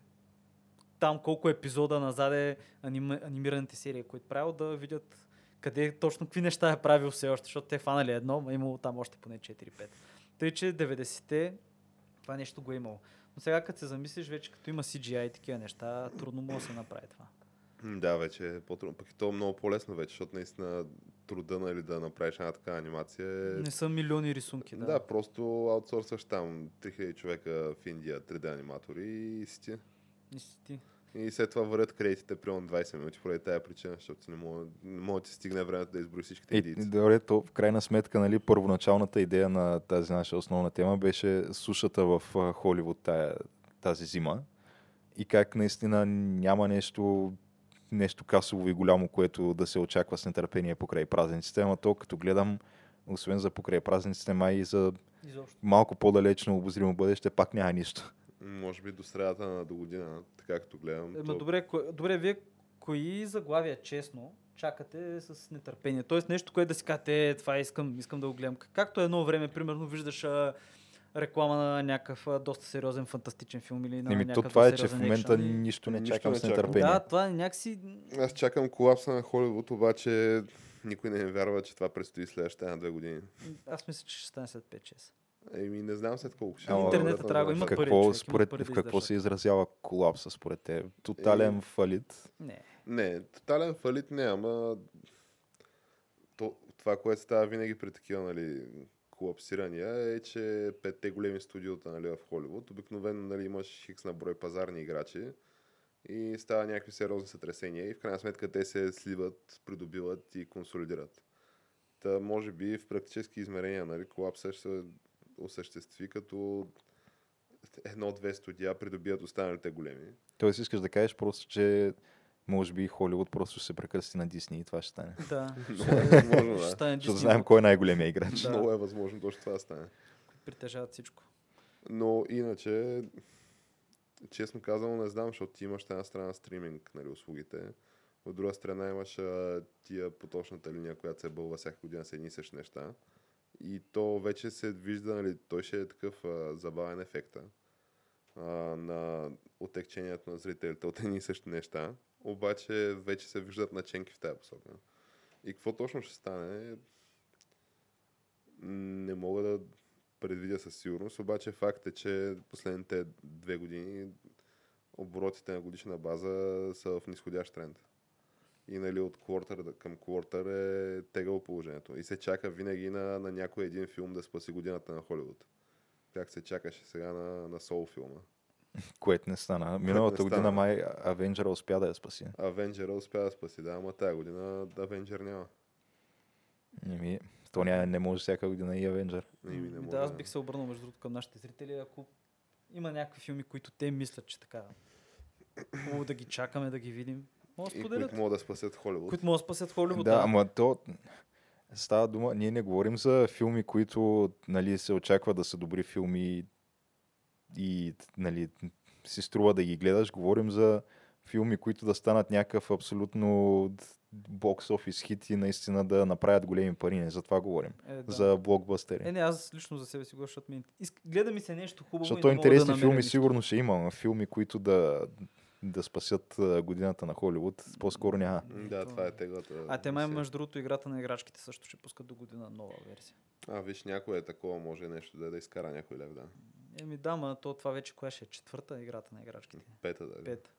там колко епизода назад е аним, анимираните серии, които правил, да видят къде точно какви неща е правил все още, защото те хванали едно, а имало там още поне 4-5. Тъй, че 90-те това нещо го е имало. Но сега като се замислиш, вече като има CGI и такива неща, трудно може да се направи това. Да, вече е по-трудно. Пък и то е много по-лесно вече, защото наистина труда нали, да направиш една такава анимация е... Не са милиони рисунки, да. Да. просто аутсорсваш там 3000 човека в Индия, 3D аниматори и си ти. И си ти. И след това вървят кредитите примерно 20 минути поради тази причина, защото ти не може, не може да ти стигне времето да изброи всичките И, индийци. добре, то в крайна сметка, нали, първоначалната идея на тази наша основна тема беше сушата в Холивуд тая, тази зима и как наистина няма нещо, нещо касово и голямо, което да се очаква с нетърпение покрай празниците, ама то като гледам, освен за покрай празниците, май и за Изобщо. малко по-далечно обозримо бъдеще, пак няма нищо. Може би до средата на до година, така като гледам. Ема, то- добре, ко... добре, вие кои заглавия честно чакате с нетърпение? Тоест нещо, което да си кажете, е, това искам, искам да го гледам. Както едно време, примерно, виждаш а, реклама на някакъв доста сериозен фантастичен филм или на Еми, то това е, че в сериозен момента екшън и- нищо не Нищо чакам не с нетърпение. Да, това е някакси... Аз чакам колапса на Холивуд, обаче никой не вярва, че това предстои следващите една две години. Аз мисля, че ще стане след 5-6. Еми, не знам след колко ще. Е, Интернета вероятно, трябва да знам. има в пари, какво, човек, има според, пари в да какво издържат. се изразява колапса според те? Тотален Еми- фалит. Не. Не, тотален фалит не, ама то, това, което става винаги при такива нали, колапсирания е, че петте големи студиота нали, в Холивуд, обикновено нали, имаш хикс на брой пазарни играчи и става някакви сериозни сътресения и в крайна сметка те се сливат, придобиват и консолидират. Та, може би в практически измерения нали, колапса ще се осъществи като едно-две студия придобият останалите големи. Тоест искаш да кажеш просто, че може би Холивуд просто ще се прекръсти на Дисни и това ще стане. Да. Възможно, Ще да. стане Защото Disney знаем кой е най-големия играч. Да. Много е възможно точно това да стане. Притежават всичко. Но иначе, честно казано, не знам, защото ти имаш една страна стриминг нали, услугите. От друга страна имаш а, тия поточната линия, която се бълва всяка година с едни и същи неща. И то вече се вижда, нали, той ще е такъв а, забавен ефекта а, на отекчението на зрителите от едни и същи неща. Обаче вече се виждат наченки в тази посока. И какво точно ще стане, не мога да предвидя със сигурност, обаче факт е, че последните две години оборотите на годишна база са в нисходящ тренд. И нали, от квартър към квартър е тегало положението. И се чака винаги на, на някой един филм да спаси годината на Холивуд. Как се чакаше сега на, на Соул филма. Което не стана. Миналата не година стана. май Авенджера успя да я спаси. Авенджера успя да спаси, да, ама тази година Авенджер няма. Еми, то ня, не може всяка година и Авенджер. И ми не М, може, да, аз бих се обърнал между другото към нашите зрители, ако има някакви филми, които те мислят, че така хубаво да ги чакаме, да ги видим. Може да И които могат да спасят Холивуд. Които могат да спасят Холивуд. Да, ама то става дума, ние не говорим за филми, които нали, се очаква да са добри филми и нали, си струва да ги гледаш. Говорим за филми, които да станат някакъв абсолютно бокс офис хит и наистина да направят големи пари. Не за това говорим. Е, да. За блокбъстери. Е, не, аз лично за себе си го, защото ми... Иск... Гледа ми се нещо хубаво Защото и интересни да филми нищо. сигурно ще има, но филми, които да, да спасят годината на Холивуд, по-скоро няма. Да, То- това е теглата. А те май между другото играта на играчките също ще пускат до година нова версия. А, виж, някое е такова, може нещо да, да изкара някой лев, да. Еми да, ма то това вече коя ще е? Четвърта играта на играчките. Пета, да. Пет.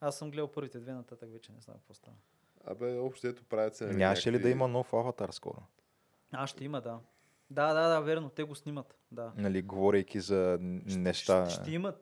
Аз съм гледал първите две, нататък вече не знам какво става. Абе, общо ето правят се. Нямаше ли да има нов аватар скоро? А, ще има, да. Да, да, да, верно, те го снимат. Да. Нали, говорейки за неща, Ще, ще има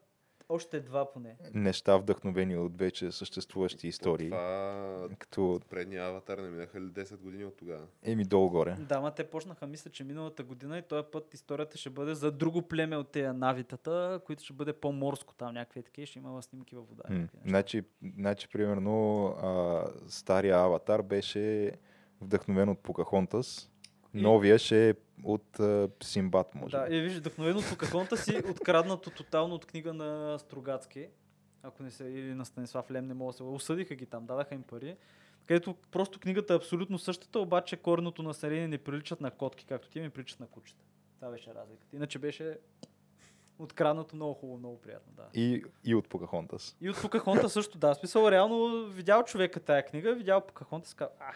още два поне. неща вдъхновени от вече съществуващи истории. Това Като, предния аватар не минаха ли 10 години от тогава? еми, долу-горе. Да, ма те почнаха, мисля, че миналата година и този път историята ще бъде за друго племе от тези навитата, които ще бъде по-морско там, някакви такива, ще има снимки във вода. М. Значи, значи, примерно, а, стария аватар беше вдъхновен от Покахонтас. Новия ще е от а, Симбат, може Да, би. и виж, вдъхновено от Покахонта си, откраднато тотално от книга на Стругацки, ако не се, или на Станислав Лем, не мога да се... Осъдиха ги там, дадаха им пари. Където просто книгата е абсолютно същата, обаче коренното население не приличат на котки, както ти ми приличат на кучета. Това беше разликата. Иначе беше откраднато много хубаво, много приятно, да. И, и от Покахонтас. И от Покахонта също, да. В Смисъл, реално видял човека тая книга, видял Покахонта, си казва, а,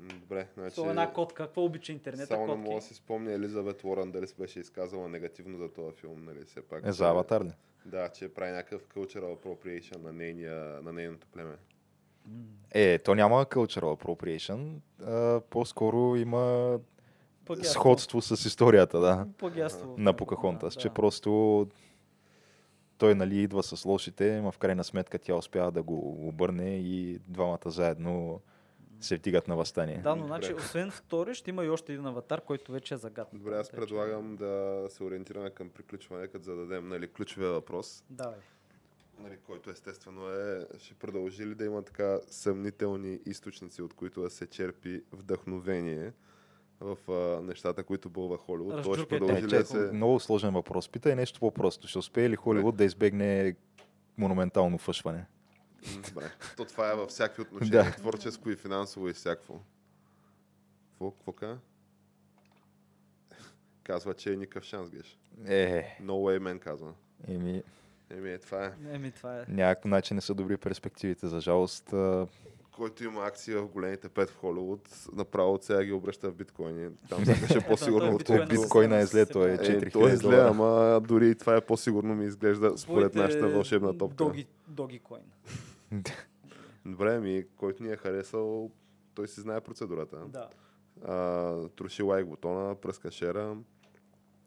Добре, значи... това е една котка, какво обича интернета, Само не котки. мога да си спомня Елизабет Уорън дали се беше изказала негативно за този филм, нали? Все пак. Е, за аватар ли? Да, че прави някакъв cultural appropriation на, нейния, на нейното племе. Е, то няма cultural appropriation, а, по-скоро има Плагиатство. сходство с историята, да. Плагиатство. на Покахонтас, Да, че просто той нали идва с лошите, но в крайна сметка тя успява да го обърне и двамата заедно се вдигат на възстание. Да, но значи, освен втори, ще има и още един аватар, който вече е загаднат. Добре, аз предлагам да се ориентираме към приключване, като зададем нали, ключовия въпрос, Давай. нали, който естествено е, ще продължи ли да има така съмнителни източници, от които да се черпи вдъхновение в а, нещата, които бълва Холивуд. Той ще продължи Е, ли да чакай, се... Много сложен въпрос. Питай нещо по-просто. Ще успее ли Холивуд да избегне монументално фъшване? Добре. То това е във всякакви отношения. Да. Творческо и финансово и всякакво. Какво, какво каза? Казва, че е никакъв шанс, геш. Е, No way, man, казва. еми, Еми, е, това е. Еми, това е. някакво начин не са добри перспективите. За жалост, а, Който има акции в големите пет в Холивуд, направо от сега ги обръща в биткоини. Там сякаш е по-сигурно, той Колко отколкото... биткоина е зле, той е Е, 4000 то е зле, ама дори и това е по-сигурно ми изглежда според нашата вълшебна топка. Доги, доги. Добре, ми, който ни е харесал, той си знае процедурата. Да. А, троши лайк бутона, пръска шера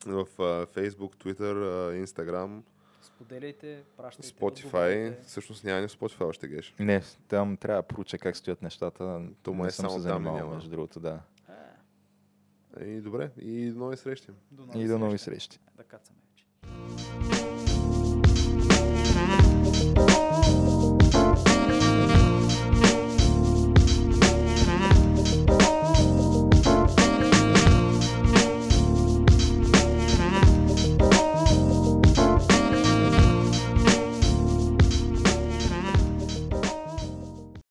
в а, Facebook, Twitter, а, Instagram. Споделяйте, пращайте. Spotify. Всъщност няма ни Spotify още геш. Не, там трябва да проуча как стоят нещата. То не е само се там между другото, да. А. И добре, и до нови срещи. До нови и до нови срещи. срещи. Да кацаме вече.